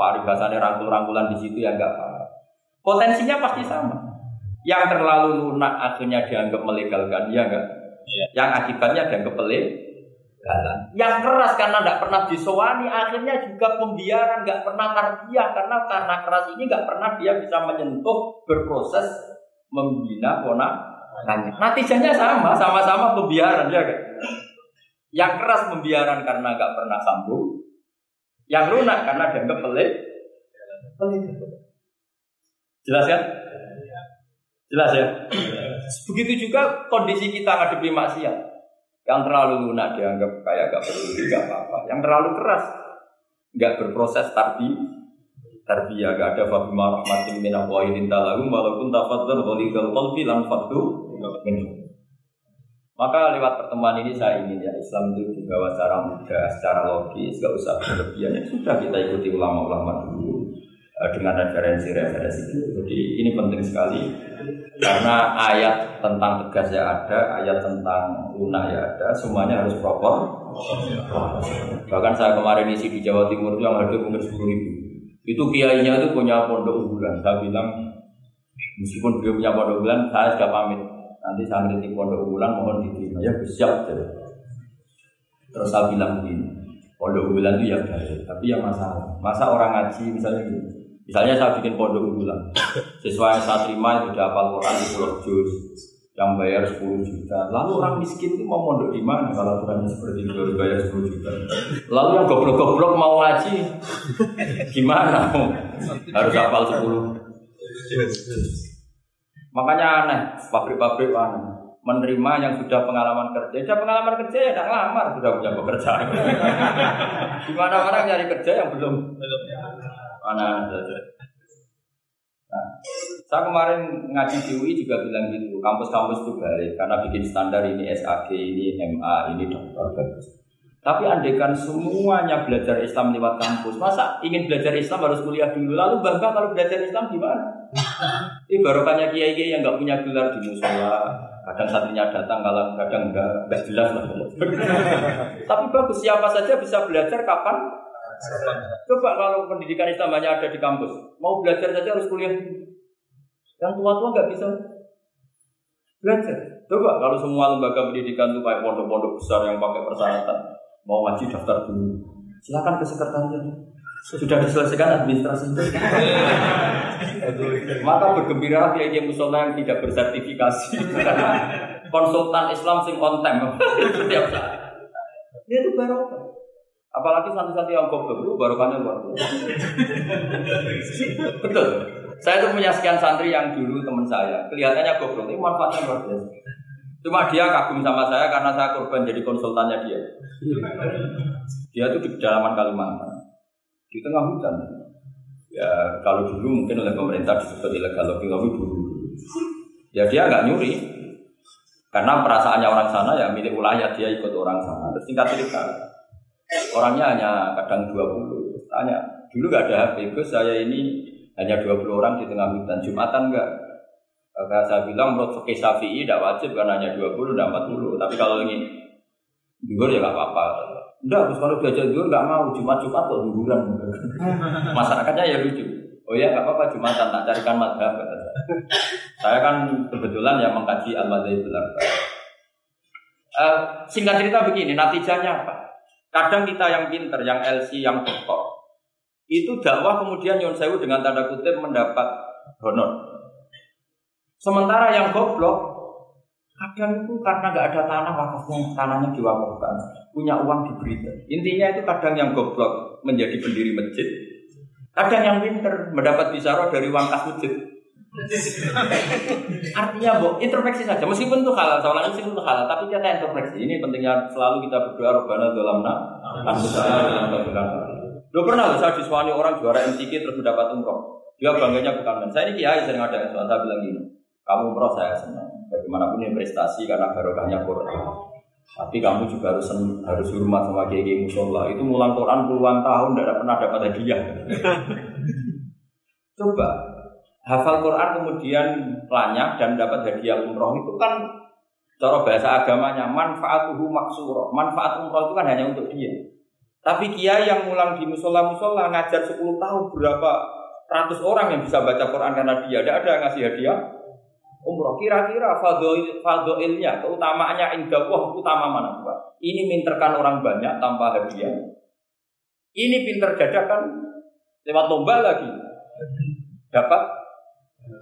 Pak bahasanya rangkul-rangkulan di situ ya nggak apa-apa. Potensinya pasti sama. Yang terlalu lunak akhirnya dianggap melegalkan, ya enggak? Ya. Yang akibatnya ada kepelit Yang keras karena tidak pernah disowani, akhirnya juga pembiaran, nggak pernah tarbiyah karena karena keras ini nggak pernah dia bisa menyentuh berproses membina pona. Natijanya sama, sama-sama pembiaran ya kan. Yang keras pembiaran karena nggak pernah sambung, yang lunak karena dianggap pelit. Jelas kan? Jelas ya? Begitu juga kondisi kita ngadepi maksiat. Yang terlalu lunak dianggap kayak gak peduli, gak apa-apa. Yang terlalu keras, gak berproses tarbi, tarbiyah gak ada fabima rahmatin min Allah talahum walaupun tafadzal ghalidul qalbi lam faddu maka lewat pertemuan ini saya ingin ya Islam itu dibawa secara mudah, secara logis, gak usah berlebihan. Ya sudah kita ikuti ulama-ulama dulu eh, dengan referensi-referensi itu. Jadi ini penting sekali karena ayat tentang tegas ya ada, ayat tentang lunak ya ada, semuanya harus proper. Bahkan saya kemarin isi di Jawa Timur itu yang hadir mungkin sepuluh ribu. Itu kiainya itu punya pondok unggulan. Saya bilang meskipun beliau punya pondok unggulan, saya sudah pamit. Nanti saya ngerti pondok unggulan mohon diterima ya siap. Terus saya bilang begini, pondok unggulan itu ya baik, tapi ya masalah. Masa orang ngaji misalnya gini, Misalnya saya bikin pondok unggulan, siswa yang saya terima itu udah hafal Quran di Pulau Jus, yang bayar 10 juta. Lalu orang miskin itu mau mondok di mana kalau aturannya seperti itu baru bayar 10 juta. Lalu yang goblok-goblok mau ngaji, gimana? Harus hafal 10. Makanya aneh, pabrik-pabrik aneh menerima yang sudah pengalaman kerja. Sudah pengalaman kerja ya tidak lamar, sudah punya pekerjaan. *laughs* Gimana orang nyari kerja yang belum mana saja. Nah, saya kemarin ngaji di UI juga bilang gitu, kampus-kampus itu baik karena bikin standar ini SAG, ini MA, ini dokter bagus. Tapi andekan semuanya belajar Islam lewat kampus, masa ingin belajar Islam harus kuliah dulu? Lalu bangga kalau belajar Islam gimana? Ini barokahnya kiai-kiai yang nggak punya gelar di musola, kadang santrinya datang, kalau kadang enggak, enggak jelas lah. *laughs* Tapi bagus, siapa saja bisa belajar kapan Coba kalau pendidikan Islam hanya ada di kampus, mau belajar saja harus kuliah Yang tua-tua nggak bisa belajar. Coba kalau semua lembaga pendidikan itu kayak pondok-pondok besar yang pakai persyaratan, mau ngaji daftar dulu. Silakan ke sekretariat. Sudah diselesaikan administrasi itu. *laughs* Maka bergembira kiai kiai musola yang tidak bersertifikasi *laughs* konsultan Islam sing on time setiap saat. Dia itu barokah. Apalagi santri-santri yang goblok itu barokahnya luar. *laughs* Betul. Saya tuh punya sekian santri yang dulu teman saya, kelihatannya goblok, ini manfaatnya luar biasa. Cuma dia kagum sama saya karena saya korban jadi konsultannya dia. Dia tuh di pedalaman Kalimantan, di tengah hutan. Ya kalau dulu mungkin oleh pemerintah disebut ilegal lobby lobby dulu. Ya dia nggak nyuri, karena perasaannya orang sana ya milik wilayah dia ikut orang sana. Terus singkat cerita, Orangnya hanya kadang 20. Tanya, dulu gak ada HP, Gus saya ini hanya 20 orang di tengah hutan. Jumatan enggak? Maka saya bilang menurut fikih Syafi'i tidak wajib karena hanya 20 dan 40. Tapi kalau ini duhur ya gak apa-apa. Enggak, Gus kalau diajak duhur gak mau. Jumat-Jumat kok duhuran. *laughs* Masyarakatnya ya lucu. Oh ya gak apa-apa Jumatan tak carikan madhab. Saya kan kebetulan ya mengkaji al-madhab Uh, singkat cerita begini, natijahnya apa? Kadang kita yang pinter, yang LC, yang doktor, itu dakwah kemudian Yon Sewu dengan tanda kutip mendapat honor. Sementara yang goblok, kadang itu karena nggak ada tanah wakafnya, tanahnya diwakafkan, punya uang diberi. Intinya itu kadang yang goblok menjadi pendiri masjid, kadang yang pinter mendapat bicara dari uang kas masjid. *laughs* Artinya bu, introspeksi saja. Meskipun itu halal, ulangi meskipun itu halal, tapi kita introspeksi. Ini pentingnya selalu kita berdoa Robbana dalam Lo pernah saya disuani orang juara MTQ terus mendapat umroh. Dia bangganya bukan main. Saya ini kiai sering ada yang saya bilang gini, kamu umroh saya senang. Bagaimanapun ini prestasi karena barokahnya Quran. Tapi kamu juga harus harus hormat sama kiai kiai musola. Itu mulang Quran puluhan tahun tidak pernah dapat hadiah. *laughs* Coba hafal Quran kemudian lanyak dan dapat hadiah umroh itu kan cara bahasa agamanya manfaatuhu maksuro. Manfaat umroh itu kan hanya untuk dia. Tapi kiai yang mulang di musola musola ngajar 10 tahun berapa ratus orang yang bisa baca Quran karena dia tidak ada yang ngasih hadiah umroh. Kira-kira fadoilnya, keutamaannya indah wah utama mana Pak? Ini minterkan orang banyak tanpa hadiah. Ini pinter dadakan lewat lomba lagi. Dapat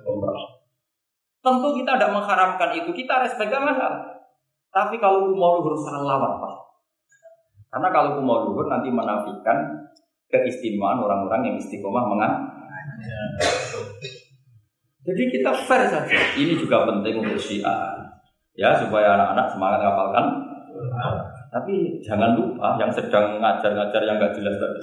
umroh. Tentu kita tidak mengharamkan itu, kita respect masalah. Tapi kalau mau luhur salah lawan Pak. Karena kalau mau luhur nanti menafikan keistimewaan orang-orang yang istiqomah mengajar. Jadi kita fair saja. Ini juga penting untuk syiar. Ya, supaya anak-anak semangat ngapalkan. Tapi jangan lupa yang sedang ngajar-ngajar yang nggak jelas tadi.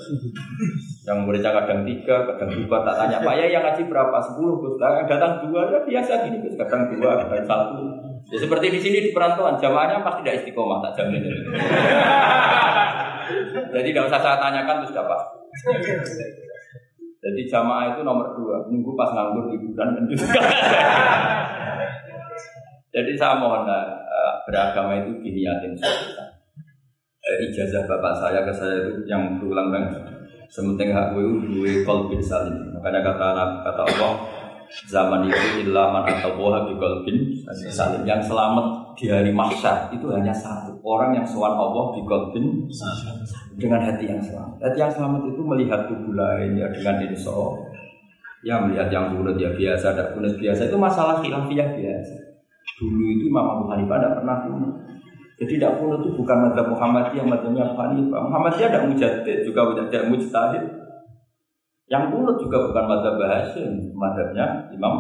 Yang muridnya kadang tiga, kadang dua, tak tanya, Pak ya yang ngaji berapa? Sepuluh. Yang datang dua, ya biasa gini. Kadang dua, kadang satu. Ya seperti di sini di perantauan, jamaahnya pasti tidak istiqomah, tak jamin. *laughs* Jadi tidak usah saya tanyakan, sudah pasti. Jadi jamaah itu nomor dua, nunggu pas nganggur hiburan dan juga. *laughs* Jadi saya mohon uh, beragama itu gini yakin saya eh, ijazah bapak saya ke saya itu yang berulang kan sementing hak gue gue kolbin salim. Makanya kata kata Allah zaman itu ilaman atau boha di kolbin salim. Yang selamat di hari mahsyar itu hanya satu orang yang soal Allah di kolbin dengan hati yang selamat hati yang selamat itu melihat tubuh lain ya dengan insya Ya melihat yang kunut ya biasa, tidak kunut biasa itu masalah khilafiyah biasa. Dulu itu Imam Abu Hanifah tidak pernah kunut. Jadi tidak kunut itu bukan madhab Muhammadiyah, madhabnya Abu Hanifah. Muhammadiyah tidak mujadid, juga tidak mujtahid. Yang kunut juga bukan madhab Hasim, madhabnya Imam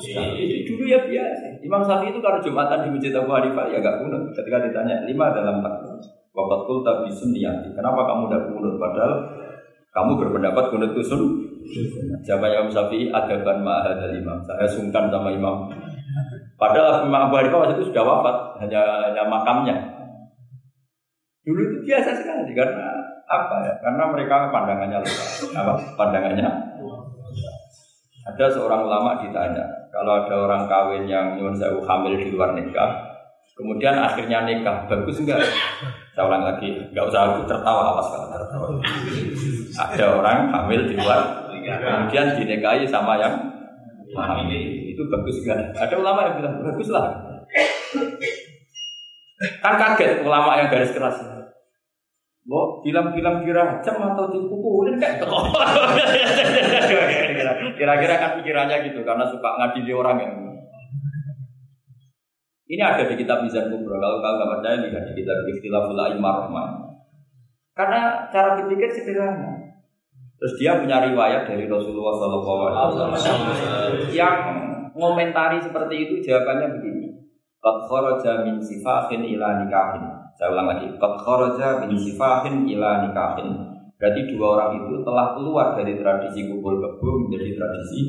Syafi'i. Dulu ya biasa. Imam Syafi'i itu kalau Jumatan di Masjid Abu Hanifah ya gak kunut. Ketika ditanya lima dalam takbir, wabat kul tabi sunniyati. Kenapa kamu tidak kunut? Padahal kamu berpendapat kunut itu sun. Siapa yang Syafi'i adaban ma'ahad dari imam. Saya sungkan sama imam. Padahal Imam Abu Hanifah waktu itu sudah wafat, hanya hanya makamnya. Dulu itu biasa sekali karena apa ya? Karena mereka pandangannya. Apa pandangannya? Ada seorang ulama ditanya, kalau ada orang kawin yang nyuwun sewu hamil di luar nikah, kemudian akhirnya nikah, bagus enggak? Saya ulang lagi, enggak usah aku tertawa, awas kalau tertawa. Ada orang hamil di luar kemudian dinikahi sama yang hamil itu bagus kan ada ulama yang bilang bagus lah kan kaget ulama yang garis keras Bo, bilang-bilang dirajam atau dipukulin kayak *laughs* Kira-kira kan pikirannya gitu karena suka ngadili orang yang ini ada di kitab Mizan. Kalau kalian nggak percaya lihat di kitab Ikhtilaful Aimar Karena cara berpikir sederhana. Terus dia punya riwayat dari Rasulullah SAW yang ngomentari seperti itu jawabannya begini. Qad kharaja min sifahin ila nikahin. Saya ulang lagi. Qad kharaja min sifahin ila nikahin. Berarti dua orang itu telah keluar dari tradisi kumpul kebo menjadi tradisi.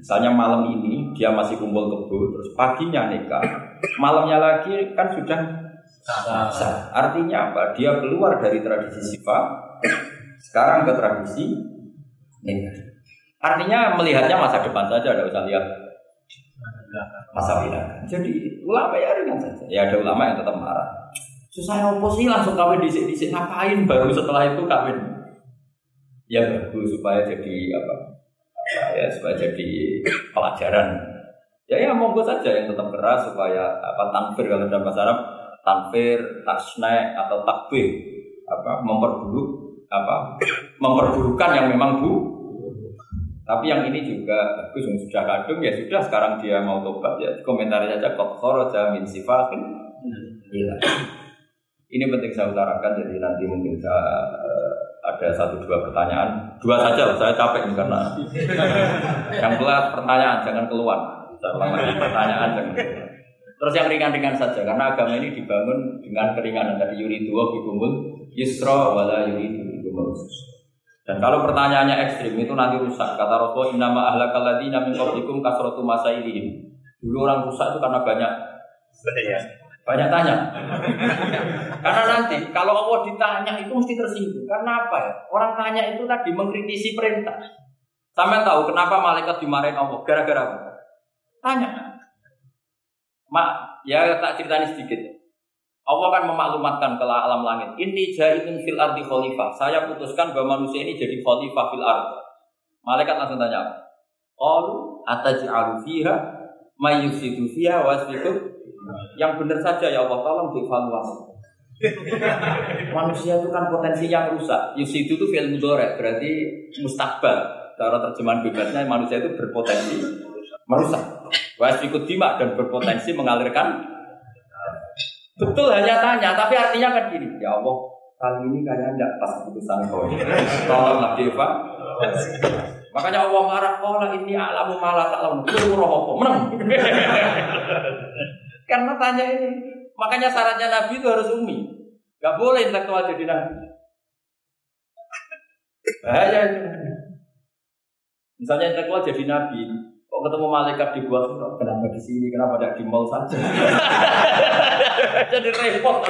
Misalnya malam ini dia masih kumpul kebo, terus paginya nikah. Malamnya lagi kan sudah sah. Artinya apa? Dia keluar dari tradisi sifat sekarang ke tradisi nikah. Artinya melihatnya masa depan saja, tidak usah lihat masa depan. Jadi ulama ya ringan saja. Ya ada ulama yang tetap marah. Susah apa sih langsung kawin disik-disik ngapain baru setelah itu kawin? Ya bagus supaya jadi apa? apa ya supaya jadi pelajaran. Ya ya monggo saja yang tetap keras supaya apa tanfir kalau dalam bahasa Arab tanfir, tasne atau takbir apa memperburuk apa memperburukan yang memang bu tapi yang ini juga bagus yang sudah kadung ya sudah sekarang dia mau tobat ya komentar saja kok kharaja min sifatin iya. Ini penting saya utarakan jadi nanti mungkin saya uh, ada satu dua pertanyaan dua saja saya capek ini karena *laughs* yang kelas pertanyaan jangan keluar saya pertanyaan jangan keluar. Terus yang ringan-ringan saja karena agama ini dibangun dengan keringanan dari yuridu wa bikumul yusra wala yuridu dan kalau pertanyaannya ekstrim itu nanti rusak. Kata Rasulullah, "Innama ahlakal ladzina min qablikum kasratu masailihim." Dulu orang rusak itu karena banyak banyak tanya. karena nanti kalau Allah ditanya itu mesti tersinggung. Karena apa ya? Orang tanya itu tadi mengkritisi perintah. Sampai tahu kenapa malaikat dimarahin Allah? Gara-gara apa? Tanya. Mak, ya tak ceritanya sedikit. Allah kan memaklumatkan ke alam langit. Ini jahitun fil ardi khalifah. Saya putuskan bahwa manusia ini jadi khalifah fil ardi. Malaikat langsung tanya apa? Qalu ataj'alu fiha may yufsidu fiha Yang benar saja ya Allah tolong dievaluasi. Manusia itu kan potensinya rusak. Yusidu itu fil mudore, berarti mustakbal. Cara terjemahan bebasnya manusia itu berpotensi merusak. Wasfiqud dima dan berpotensi mengalirkan Betul hanya tanya, tapi artinya kan gini, ya Allah, kali ini kayaknya tidak pas keputusan kau. Tolonglah Deva. Makanya Allah marah, Allah ini alamu malah tak lamu, roh apa, menang. Karena tanya ini, makanya syaratnya Nabi itu harus umi. Gak boleh intelektual jadi Nabi. Bahaya itu. Misalnya intelektual jadi Nabi, Kok ketemu malaikat di gua kenapa di sini, kenapa tidak di mall saja? *laughs* Jadi repot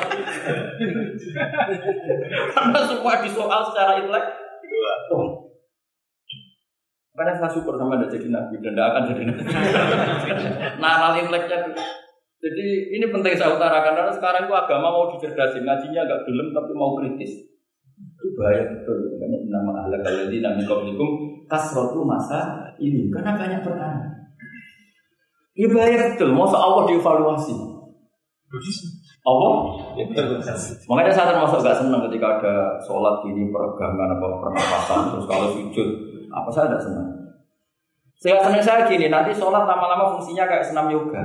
Karena semua disoal secara intelek. Karena saya syukur sama anda jadi nabi dan tidak akan jadi nabi. *laughs* Naral inteleknya itu. Jadi ini penting saya utarakan karena sekarang itu agama mau dicerdasin, ngajinya agak belum tapi mau kritis. Itu bahaya betul. Makanya nama ahla kaladi nami kaulikum kasrotu masa ini karena banyak pertanyaan. Ini bahaya betul. Masa Allah dievaluasi. Allah? Makanya saya termasuk gak senang ketika ada sholat ini peregangan apa pernapasan terus kalau sujud apa saya tidak senang. Saya senang saya gini, nanti sholat lama-lama fungsinya kayak senam yoga.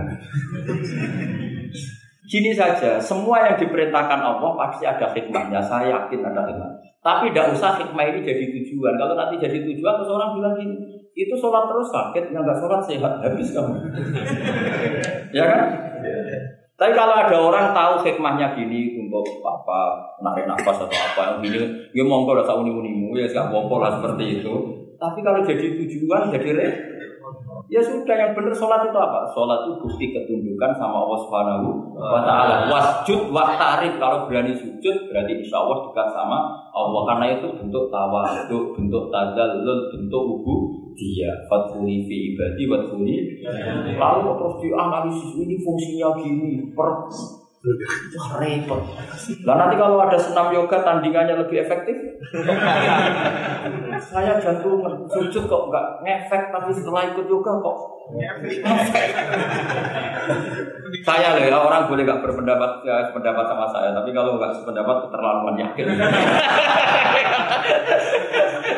Gini saja, semua yang diperintahkan Allah pasti ada hikmahnya. Saya yakin ada hikmah. Tapi tidak usah hikmah ini jadi tujuan. Kalau nanti jadi tujuan, terus orang bilang gini, itu sholat terus sakit, yang nggak sholat sehat habis kamu. ya kan? Tapi kalau ada orang tahu hikmahnya gini untuk apa menarik nafas atau apa yang gini, ya monggo lah uni unimu ya nggak monggo lah seperti itu. Tapi kalau jadi tujuan jadi re, ya sudah yang benar sholat itu apa? Sholat itu bukti ketundukan sama Allah Subhanahu wa taala. Wasjud wa tarif. Kalau berani sujud berarti insya Allah dekat sama Allah. Karena itu bentuk tawadhu, bentuk tazallul, bentuk ubu dia fatfuni fi ibadi. Fatfuni lalu terus dianalisis ini fungsinya gini per Wah repot. Lah nanti kalau ada senam yoga tandingannya lebih efektif. *laughs* Saya jantung sujud kok nggak ngefek tapi setelah ikut yoga kok saya loh ya orang boleh nggak berpendapat ya, pendapat sama saya tapi kalau nggak sependapat keterlaluan yakin. *laughs*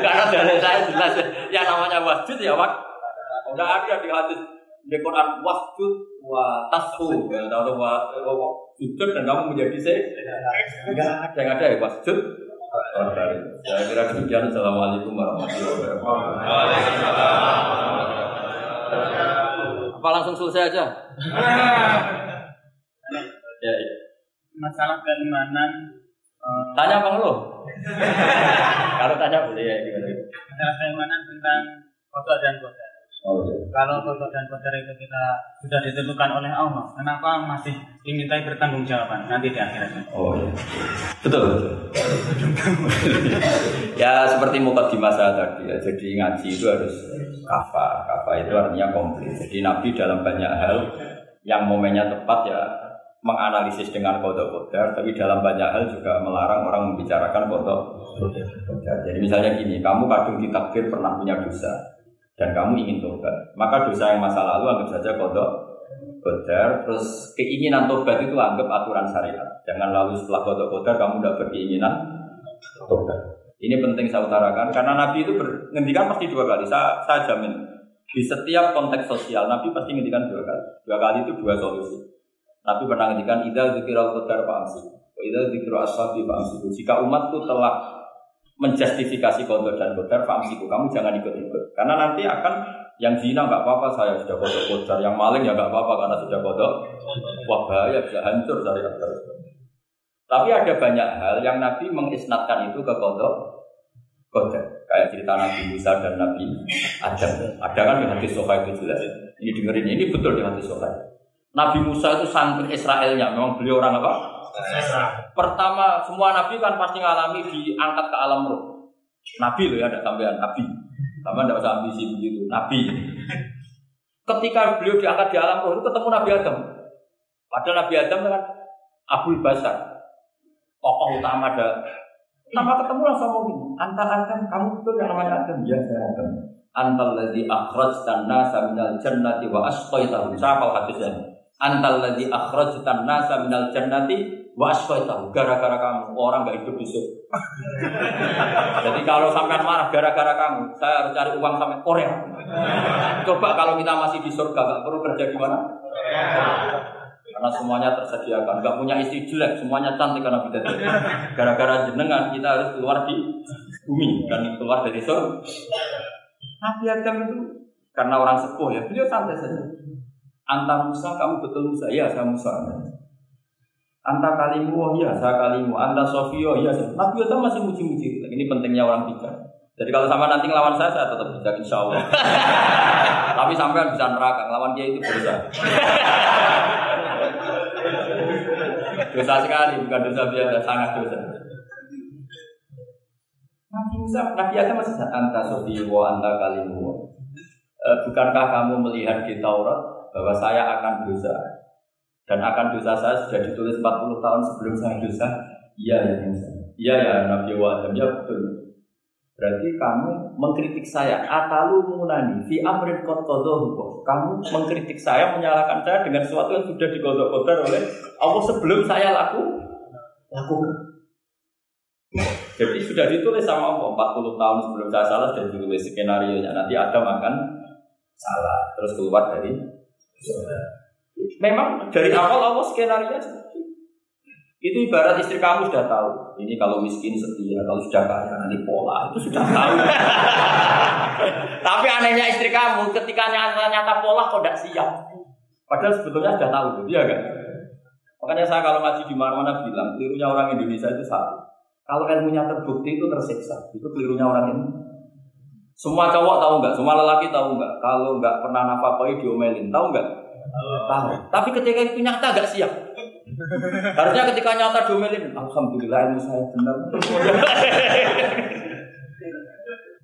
Karena dari saya jelas yang namanya wajud ya wak. Udah ada di hadis di Quran wasjud wa tasfu. Ya tahu wa sujud dan kamu menjadi saya enggak ada. Yang ada ya wasjud saya kira demikian. Assalamualaikum warahmatullahi wabarakatuh. Apa langsung selesai aja? *laughs* Ya, ya. Masalah keimanan eh, tanya bang lo *laughs* kalau tanya boleh ya gimana? Masalah keimanan tentang foto dan kotor. Oh, iya. Kalau foto dan kotor itu kita sudah ditentukan oleh Allah, kenapa masih dimintai bertanggung jawaban nanti di akhirat? Oh iya. Betul. betul. *laughs* ya seperti mukadimah saya tadi ya. Jadi ngaji itu harus kafa. Kafa itu artinya komplit. Jadi Nabi dalam banyak hal yang momennya tepat ya menganalisis dengan kodok kodar, tapi dalam banyak hal juga melarang orang membicarakan kodok kodar. Jadi misalnya gini, kamu kadung ditakdir pernah punya dosa dan kamu ingin tobat, maka dosa yang masa lalu anggap saja kodok kodar, terus keinginan tobat itu anggap aturan syariat. Jangan lalu setelah kodok kodar kamu udah berkeinginan tobat. Ini penting saya utarakan karena Nabi itu menghentikan pasti dua kali. Saya, saya jamin di setiap konteks sosial Nabi pasti menghentikan dua kali. Dua kali itu dua solusi. Nabi pernah menghentikan ida zikirul qadar fa'amsi. Ida zikirul ashabi fa'amsi. Jika umat itu telah menjustifikasi kodok dan kodar fa'amsiku kamu jangan ikut-ikut. Karena nanti akan yang zina nggak apa-apa saya sudah kodok kodar yang maling ya nggak apa-apa karena sudah kodok wah bahaya bisa hancur syariat terus tapi ada banyak hal yang Nabi mengisnatkan itu ke kodok kodar kayak cerita Nabi Musa dan Nabi Adam. Ada kan di hadis Sofa itu jelas. Ini dengerin ini betul di hadis Sofa Nabi Musa itu santri Israelnya. Memang beliau orang apa Pertama, semua nabi kan pasti ngalami diangkat ke alam roh. Nabi loh ya, ada sampean nabi. Sama tidak usah ambisi begitu, nabi. Ketika beliau diangkat di alam roh itu ketemu Nabi Adam. Padahal Nabi Adam kan Abul Basar, tokoh utama ada. Nama ketemu langsung gini, antar Adam, kamu betul yang namanya Adam? Ya, saya Adam. Antal ladzi akhrajtan nasa minal jannati wa asqaitahum. Siapa hadisnya? Antal ladzi akhrajtan nasa minal jannati wa asqaitahum. Gara-gara kamu orang gak hidup di surga. Jadi kalau sampai marah gara-gara kamu, saya harus cari uang sampai Korea. Coba kalau kita masih di surga, gak perlu kerja di mana? Karena semuanya tersediakan, gak punya istri jelek, semuanya cantik karena bidadari. Gara-gara jenengan kita harus keluar di bumi dan keluar dari surga. Nabi Adam itu karena orang sepuh ya, beliau santai saja. Anta Musa, kamu betul Musa? Ya, saya Musa. Anta kalimu, oh iya, saya kalimu. Anta Sofio, iya. Saya. Nabi Adam masih muji-muji. Ini pentingnya orang bijak. Jadi kalau sama nanti ngelawan saya, saya tetap bijak insya Allah. *laughs* Tapi sampai bisa neraka, ngelawan dia itu dosa. *laughs* dosa sekali, bukan dosa biasa, sangat dosa. Nabi Musa, Nabi Adam masih anta Sofio, anta kalimu. E, bukankah kamu melihat di Taurat bahwa saya akan dosa dan akan dosa saya sudah ditulis 40 tahun sebelum saya dosa? Iya ya Musa. Iya ya Nabi Adam ya betul. Berarti kamu mengkritik saya atalu munani fi amrin qadahu. Kamu mengkritik saya, menyalahkan saya dengan sesuatu yang sudah digodok-godok oleh Allah sebelum saya laku lakukan. Jadi sudah ditulis sama Allah 40 tahun sebelum saya salah sudah ditulis skenario nya nanti Adam akan salah, terus keluar dari surga. Memang dari awal Allah skenario seperti itu. Ibarat istri kamu sudah tahu. Ini kalau miskin setia, kalau sudah kaya nanti pola itu sudah tahu. *laughs* Tapi anehnya istri kamu ketika nyata-nyata pola kok tidak siap. Padahal sebetulnya sudah tahu, dia kan? Makanya saya kalau ngaji di mana-mana bilang, kelirunya orang Indonesia itu satu. Kalau ilmunya terbukti itu tersiksa, itu kelirunya orang ini. Semua cowok tahu nggak? Semua lelaki tahu nggak? Kalau nggak pernah nafkahi diomelin, tahu nggak? Tahu. Tapi ketika itu nyata nggak siap. Harusnya ketika nyata diomelin, alhamdulillah ilmu saya benar. *laughs*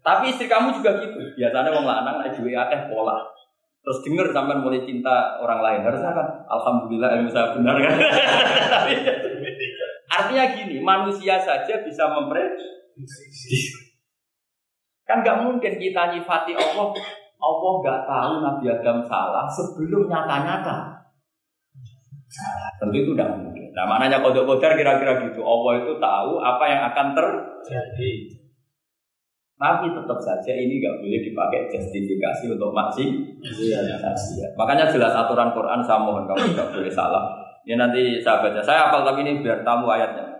Tapi istri kamu juga gitu. Biasanya wong lanang naik duwe akeh pola. Terus denger sampai mulai cinta orang lain. Harusnya kan alhamdulillah ilmu saya benar *laughs* kan. Artinya gini, manusia saja bisa memprediksi. Kan nggak mungkin kita nyifati Allah, Allah nggak tahu Nabi Adam salah sebelum nyata-nyata. Tentu itu tidak mungkin. Nah, maknanya kodok kodar kira-kira gitu. Allah itu tahu apa yang akan terjadi. Tapi tetap saja ini nggak boleh dipakai justifikasi untuk maksi. Iya. Makanya jelas aturan Quran saya mohon kamu tidak boleh salah. Ini nanti saya baca. Saya hafal tapi ini biar tamu ayatnya.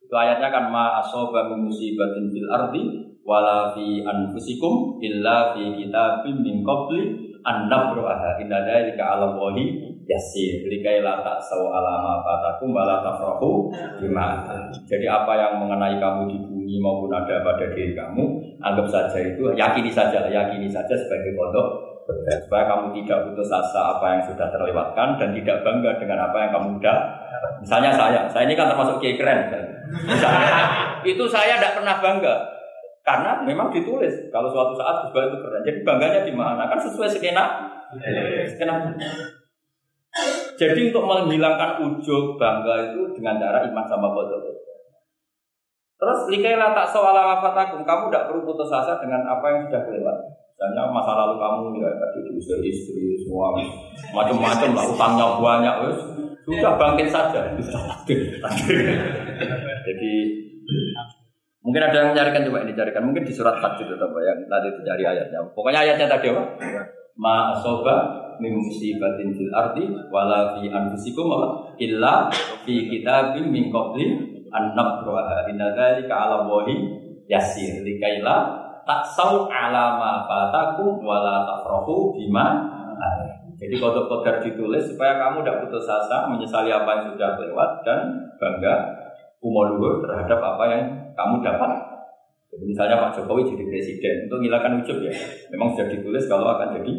Itu ayatnya kan ma asoba musibatin fil ardi wala fi anfusikum illa fi kitabim min qabli an nabraha. Inna dzalika 'ala Allahi yasir. Likai saw alama fatakum wala tafrahu bima jadi apa yang mengenai kamu di bumi maupun ada pada diri kamu anggap saja itu yakini saja yakini saja sebagai pondok supaya kamu tidak putus asa apa yang sudah terlewatkan dan tidak bangga dengan apa yang kamu udah misalnya saya saya ini kan termasuk kiai keren. Misalnya itu saya tidak pernah bangga karena memang ditulis kalau suatu saat juga itu keren jadi bangganya di mana kan sesuai skena skena jadi untuk menghilangkan ujung bangga itu dengan cara iman sama kodok. Terus likailah tak sewala wafatakum, kamu tidak perlu putus asa dengan apa yang sudah kelewat. Misalnya masa lalu kamu ya tadi diusir istri, semua macam-macam lah, utangnya banyak, wes sudah bangkit saja. *laughs* Jadi mungkin ada yang mencarikan coba ini carikan, mungkin di surat Hajj itu apa yang tadi dicari ayatnya. Pokoknya ayatnya tadi apa? Ma asoba min musibatin fil ardi wala fi anfusikum illa fi kitabim min qabli an nabraha inna dzalika 'ala wahi yasir. Likaila taksau ala ma fatakum wala tafrahu bima jadi kodok kodar ditulis supaya kamu tidak putus asa menyesali apa yang sudah lewat dan bangga umur terhadap apa yang kamu dapat. Jadi misalnya Pak Jokowi jadi presiden untuk menghilangkan ujub ya, memang sudah ditulis kalau akan jadi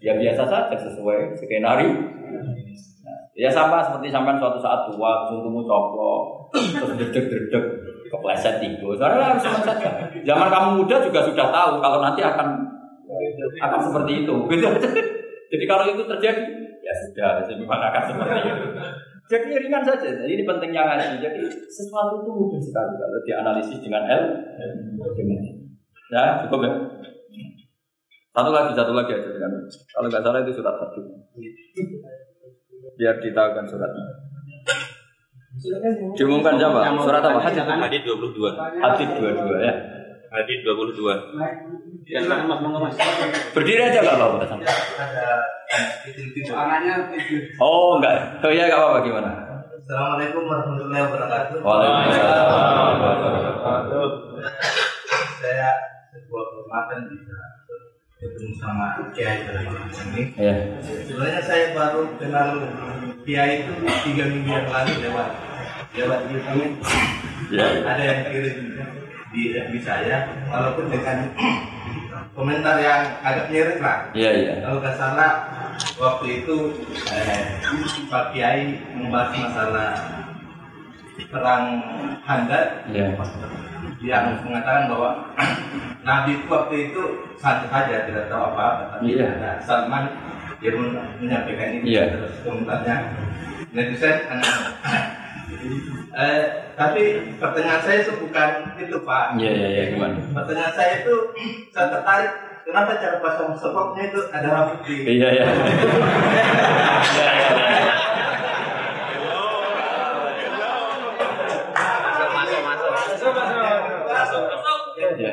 Ya biasa saja sesuai skenario. Nah, ya sama seperti sampai suatu saat tua, tunggu coplok, terus dedek-dedek, kepleset tiga. Soalnya harus saja. Zaman kamu muda juga sudah tahu kalau nanti akan akan seperti itu. *laughs* Jadi kalau itu terjadi, ya sudah, memang akan seperti itu. Jadi ringan saja. Jadi ini pentingnya ngaji. Jadi sesuatu itu mudah sekali kalau dianalisis dengan L. Ya, cukup ya. Satu lagi, satu lagi aja dengan kalau nggak salah itu surat satu. Biar kita akan suratnya. Diumumkan siapa? Surat apa? Hadid. Hadid 22. Hadid 22 ya. Hadid 22. Berdiri aja nggak apa-apa. Oh enggak. Oh ya nggak apa-apa gimana? Assalamualaikum warahmatullahi wabarakatuh. Waalaikumsalam warahmatullahi wabarakatuh. Saya sebuah kehormatan bisa ketemu sama Kiai dalam ini. Ya. Sebenarnya saya baru kenal Kiai itu tiga minggu yang lalu lewat lewat YouTube. Ya. Ada yang kirim di FB saya, walaupun dengan *clears throat* komentar yang agak mirip lah. Iya iya. Kalau nggak salah waktu itu eh, Pak Kiai membahas masalah perang Handar Iya. yang mengatakan bahwa *clears throat* Nabi itu waktu itu santai saja tidak tahu apa-apa tapi Iya. ada Salman dia men- menyampaikan ini Iya. terus komentarnya netizen *clears throat* eh, tapi pertanyaan saya itu bukan itu Pak Iya iya iya gimana? pertanyaan saya itu saya tertarik kenapa cara pasang sepoknya itu ada rambut di Iya iya. Iya iya. iya.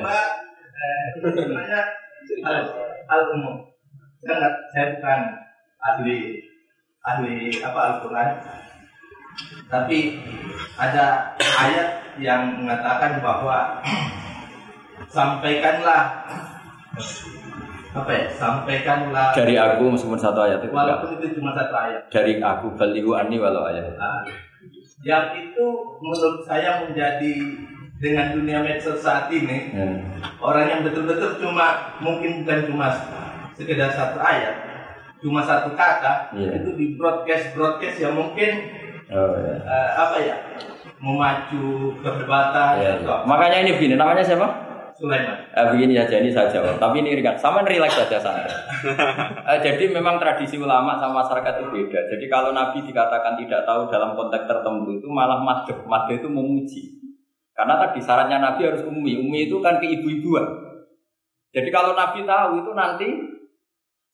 Sebenarnya umum. saya nggak saya bukan ahli ahli apa Al-Quran tapi ada ayat yang mengatakan bahwa sampaikanlah apa ya sampaikanlah Dari aku meskipun satu ayat itu walaupun itu cuma satu ayat Dari aku balihu ani walau ayat. Nah, yang itu menurut saya menjadi dengan dunia medsos saat ini Hmm. orang yang betul-betul cuma mungkin bukan cuma sekedar satu ayat cuma satu kata Iya. itu di broadcast broadcast yang mungkin Oh, ya. eh, apa ya memacu perdebatan Ya, ya. atau Makanya ini begini, namanya siapa? Sulaiman Eh, begini saja ini saya jawab. *laughs* Tapi ini ringan. Sama relax saja santai. *laughs* Eh, jadi memang tradisi ulama sama masyarakat itu beda. Jadi kalau Nabi dikatakan tidak tahu dalam konteks tertentu itu malah madhep. Madhep itu memuji. Karena tadi syaratnya Nabi harus ummi. Ummi itu kan keibu-ibuan. Jadi kalau Nabi tahu itu nanti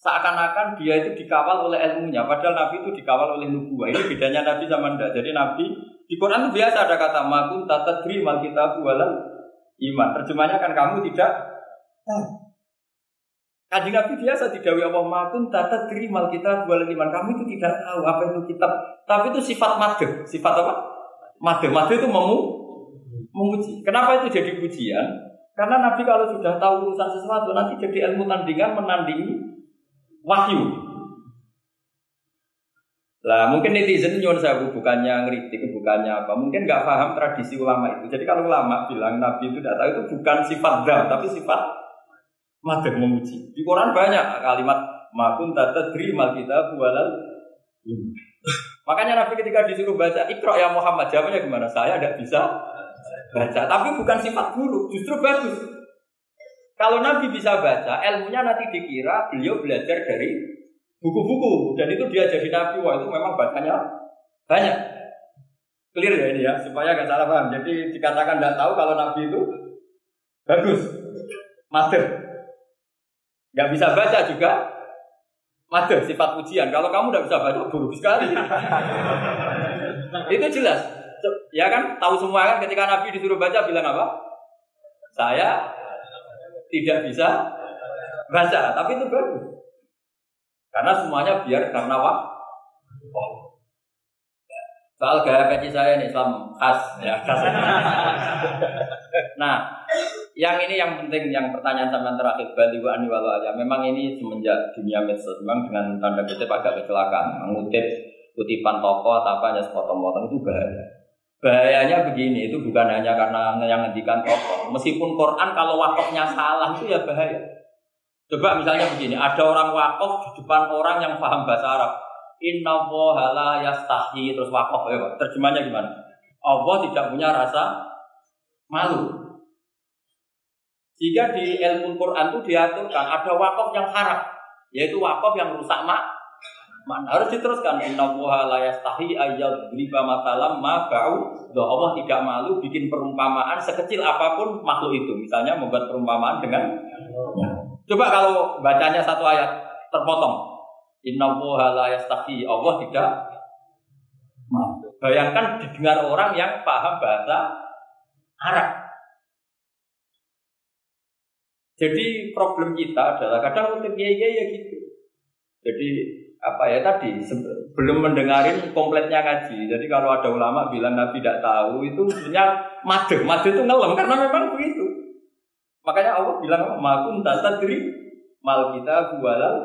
seakan-akan dia itu dikawal oleh ilmunya. Padahal Nabi itu dikawal oleh nubuah. Ini bedanya Nabi sama Anda. Jadi Nabi di Quran itu biasa ada kata makun tata mal kita walal iman. Terjemahnya kan kamu tidak tahu. Kanjeng Nabi biasa didawi Allah makun tata mal kita walal iman. Kamu itu tidak tahu apa itu kitab. Tapi itu sifat made. Sifat apa? Made. Made itu memu memuji. Kenapa itu jadi pujian? Karena Nabi kalau sudah tahu urusan sesuatu nanti jadi ilmu tandingan menandingi wahyu. Lah mungkin netizen nyuwun saya bukannya ngeritik, bukannya apa. Mungkin nggak paham tradisi ulama itu. Jadi kalau ulama bilang Nabi itu tidak tahu itu bukan sifat dam, tapi sifat madem memuji. Di Quran banyak kalimat makun tata mal kita bualal. *laughs* Makanya Nabi ketika disuruh baca Iqra ya Muhammad jawabnya gimana? Saya tidak bisa baca, tapi bukan sifat buruk, justru bagus. Kalau Nabi bisa baca, ilmunya nanti dikira beliau belajar dari buku-buku dan itu dia jadi Nabi. Wah itu memang bacanya banyak. Clear ya ini ya, supaya nggak salah paham. Jadi dikatakan tidak tahu kalau Nabi itu bagus, mater. Nggak bisa baca juga mater, sifat ujian. Kalau kamu nggak bisa baca, buruk sekali. itu jelas. Ya kan, tahu semua kan ketika Nabi disuruh baca bilang apa? Saya tidak bisa baca, tapi itu bagus. Karena semuanya biar karena wah. Oh. Soal gaya kaji saya ini Islam khas ya khas. *laughs* nah, yang ini yang penting yang pertanyaan sama terakhir Bali wa ani walau aja. Memang ini semenjak dunia medsos memang dengan tanda kutip agak kecelakaan mengutip kutipan toko atau apa hanya sepotong-potong itu bahaya. Bahayanya begini, itu bukan hanya karena yang ngendikan tokoh. Meskipun Quran kalau wakafnya salah itu ya bahaya. Coba misalnya begini, ada orang wakaf di depan orang yang paham bahasa Arab. Inna la yastahi terus wakaf ya. Terjemahnya gimana? Allah tidak punya rasa malu. Jika di ilmu Quran itu diaturkan ada wakaf yang haram, yaitu wakaf yang rusak mak mana harus diteruskan. Inna la yastahi ayyad riba matalam ma ba'u. Loh, Allah tidak malu bikin perumpamaan sekecil apa pun makhluk itu. Misalnya membuat perumpamaan dengan coba kalau bacanya satu ayat terpotong. Inna la yastahi Allah tidak malu. Bayangkan didengar orang yang paham bahasa Arab. Jadi problem kita adalah kadang untuk kiai ya gitu. Jadi apa ya tadi belum mendengarin kompletnya ngaji. Jadi kalau ada ulama bilang Nabi tidak tahu itu sebenarnya made, made itu ngelem karena memang begitu. Makanya Allah bilang makun tadri mal kita bualal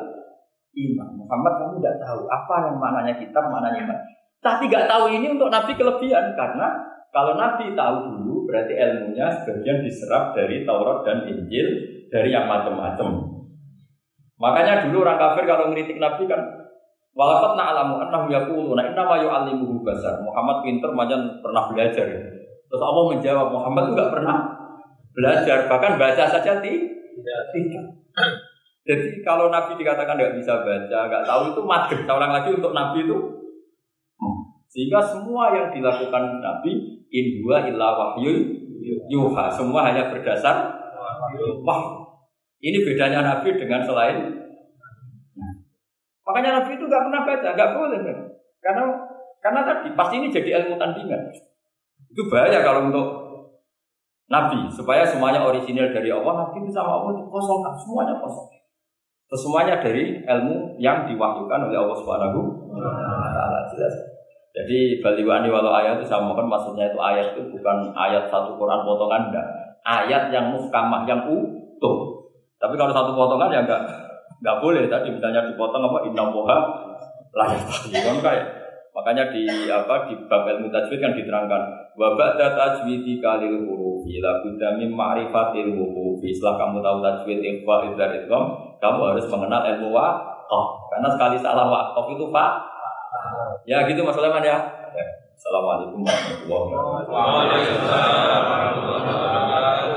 iman. Muhammad kamu tidak tahu apa yang maknanya kitab, maknanya iman. Tapi nggak tahu ini untuk Nabi kelebihan karena kalau Nabi tahu dulu berarti ilmunya sebagian diserap dari Taurat dan Injil dari yang macam-macam. Makanya dulu orang kafir kalau ngeritik Nabi kan Walakat na'lamu annahu yaquluna inna ma yu'allimuhu basar. Muhammad pinter macam pernah belajar. Terus Allah menjawab Muhammad itu enggak pernah belajar, bahkan baca saja tidak. Jadi kalau Nabi dikatakan nggak bisa baca, nggak tahu itu. Saya ulang lagi untuk Nabi itu sehingga semua yang dilakukan Nabi in huwa illa wahyu yuha. Semua hanya berdasar wah. Ini bedanya Nabi dengan selain Makanya Nabi itu nggak pernah baca, nggak boleh. Karena karena tadi pasti ini jadi ilmu tandingan. Itu bahaya kalau untuk Nabi supaya semuanya orisinil dari Allah. Nabi itu sama Allah kosong, semuanya kosong. Semuanya dari ilmu yang diwahyukan oleh Allah Subhanahu wa taala jelas. Jadi baliwani walau ayat itu saya mohon maksudnya itu ayat itu bukan ayat satu Quran potongan enggak. Ayat yang muhkamah yang utuh. Tapi kalau satu potongan ya enggak enggak boleh tadi misalnya dipotong apa inna boha layak kan kayak makanya di apa di bab ilmu tajwid kan diterangkan wa ba'da tajwidi kalil hurufi la budda min ma'rifatil hurufi setelah kamu tahu tajwid ikhfa idhar idgham kamu harus mengenal ilmu waqaf. Karena sekali salah waqaf itu pak ya gitu Mas Sulaiman ya. Assalamualaikum warahmatullahi wabarakatuh.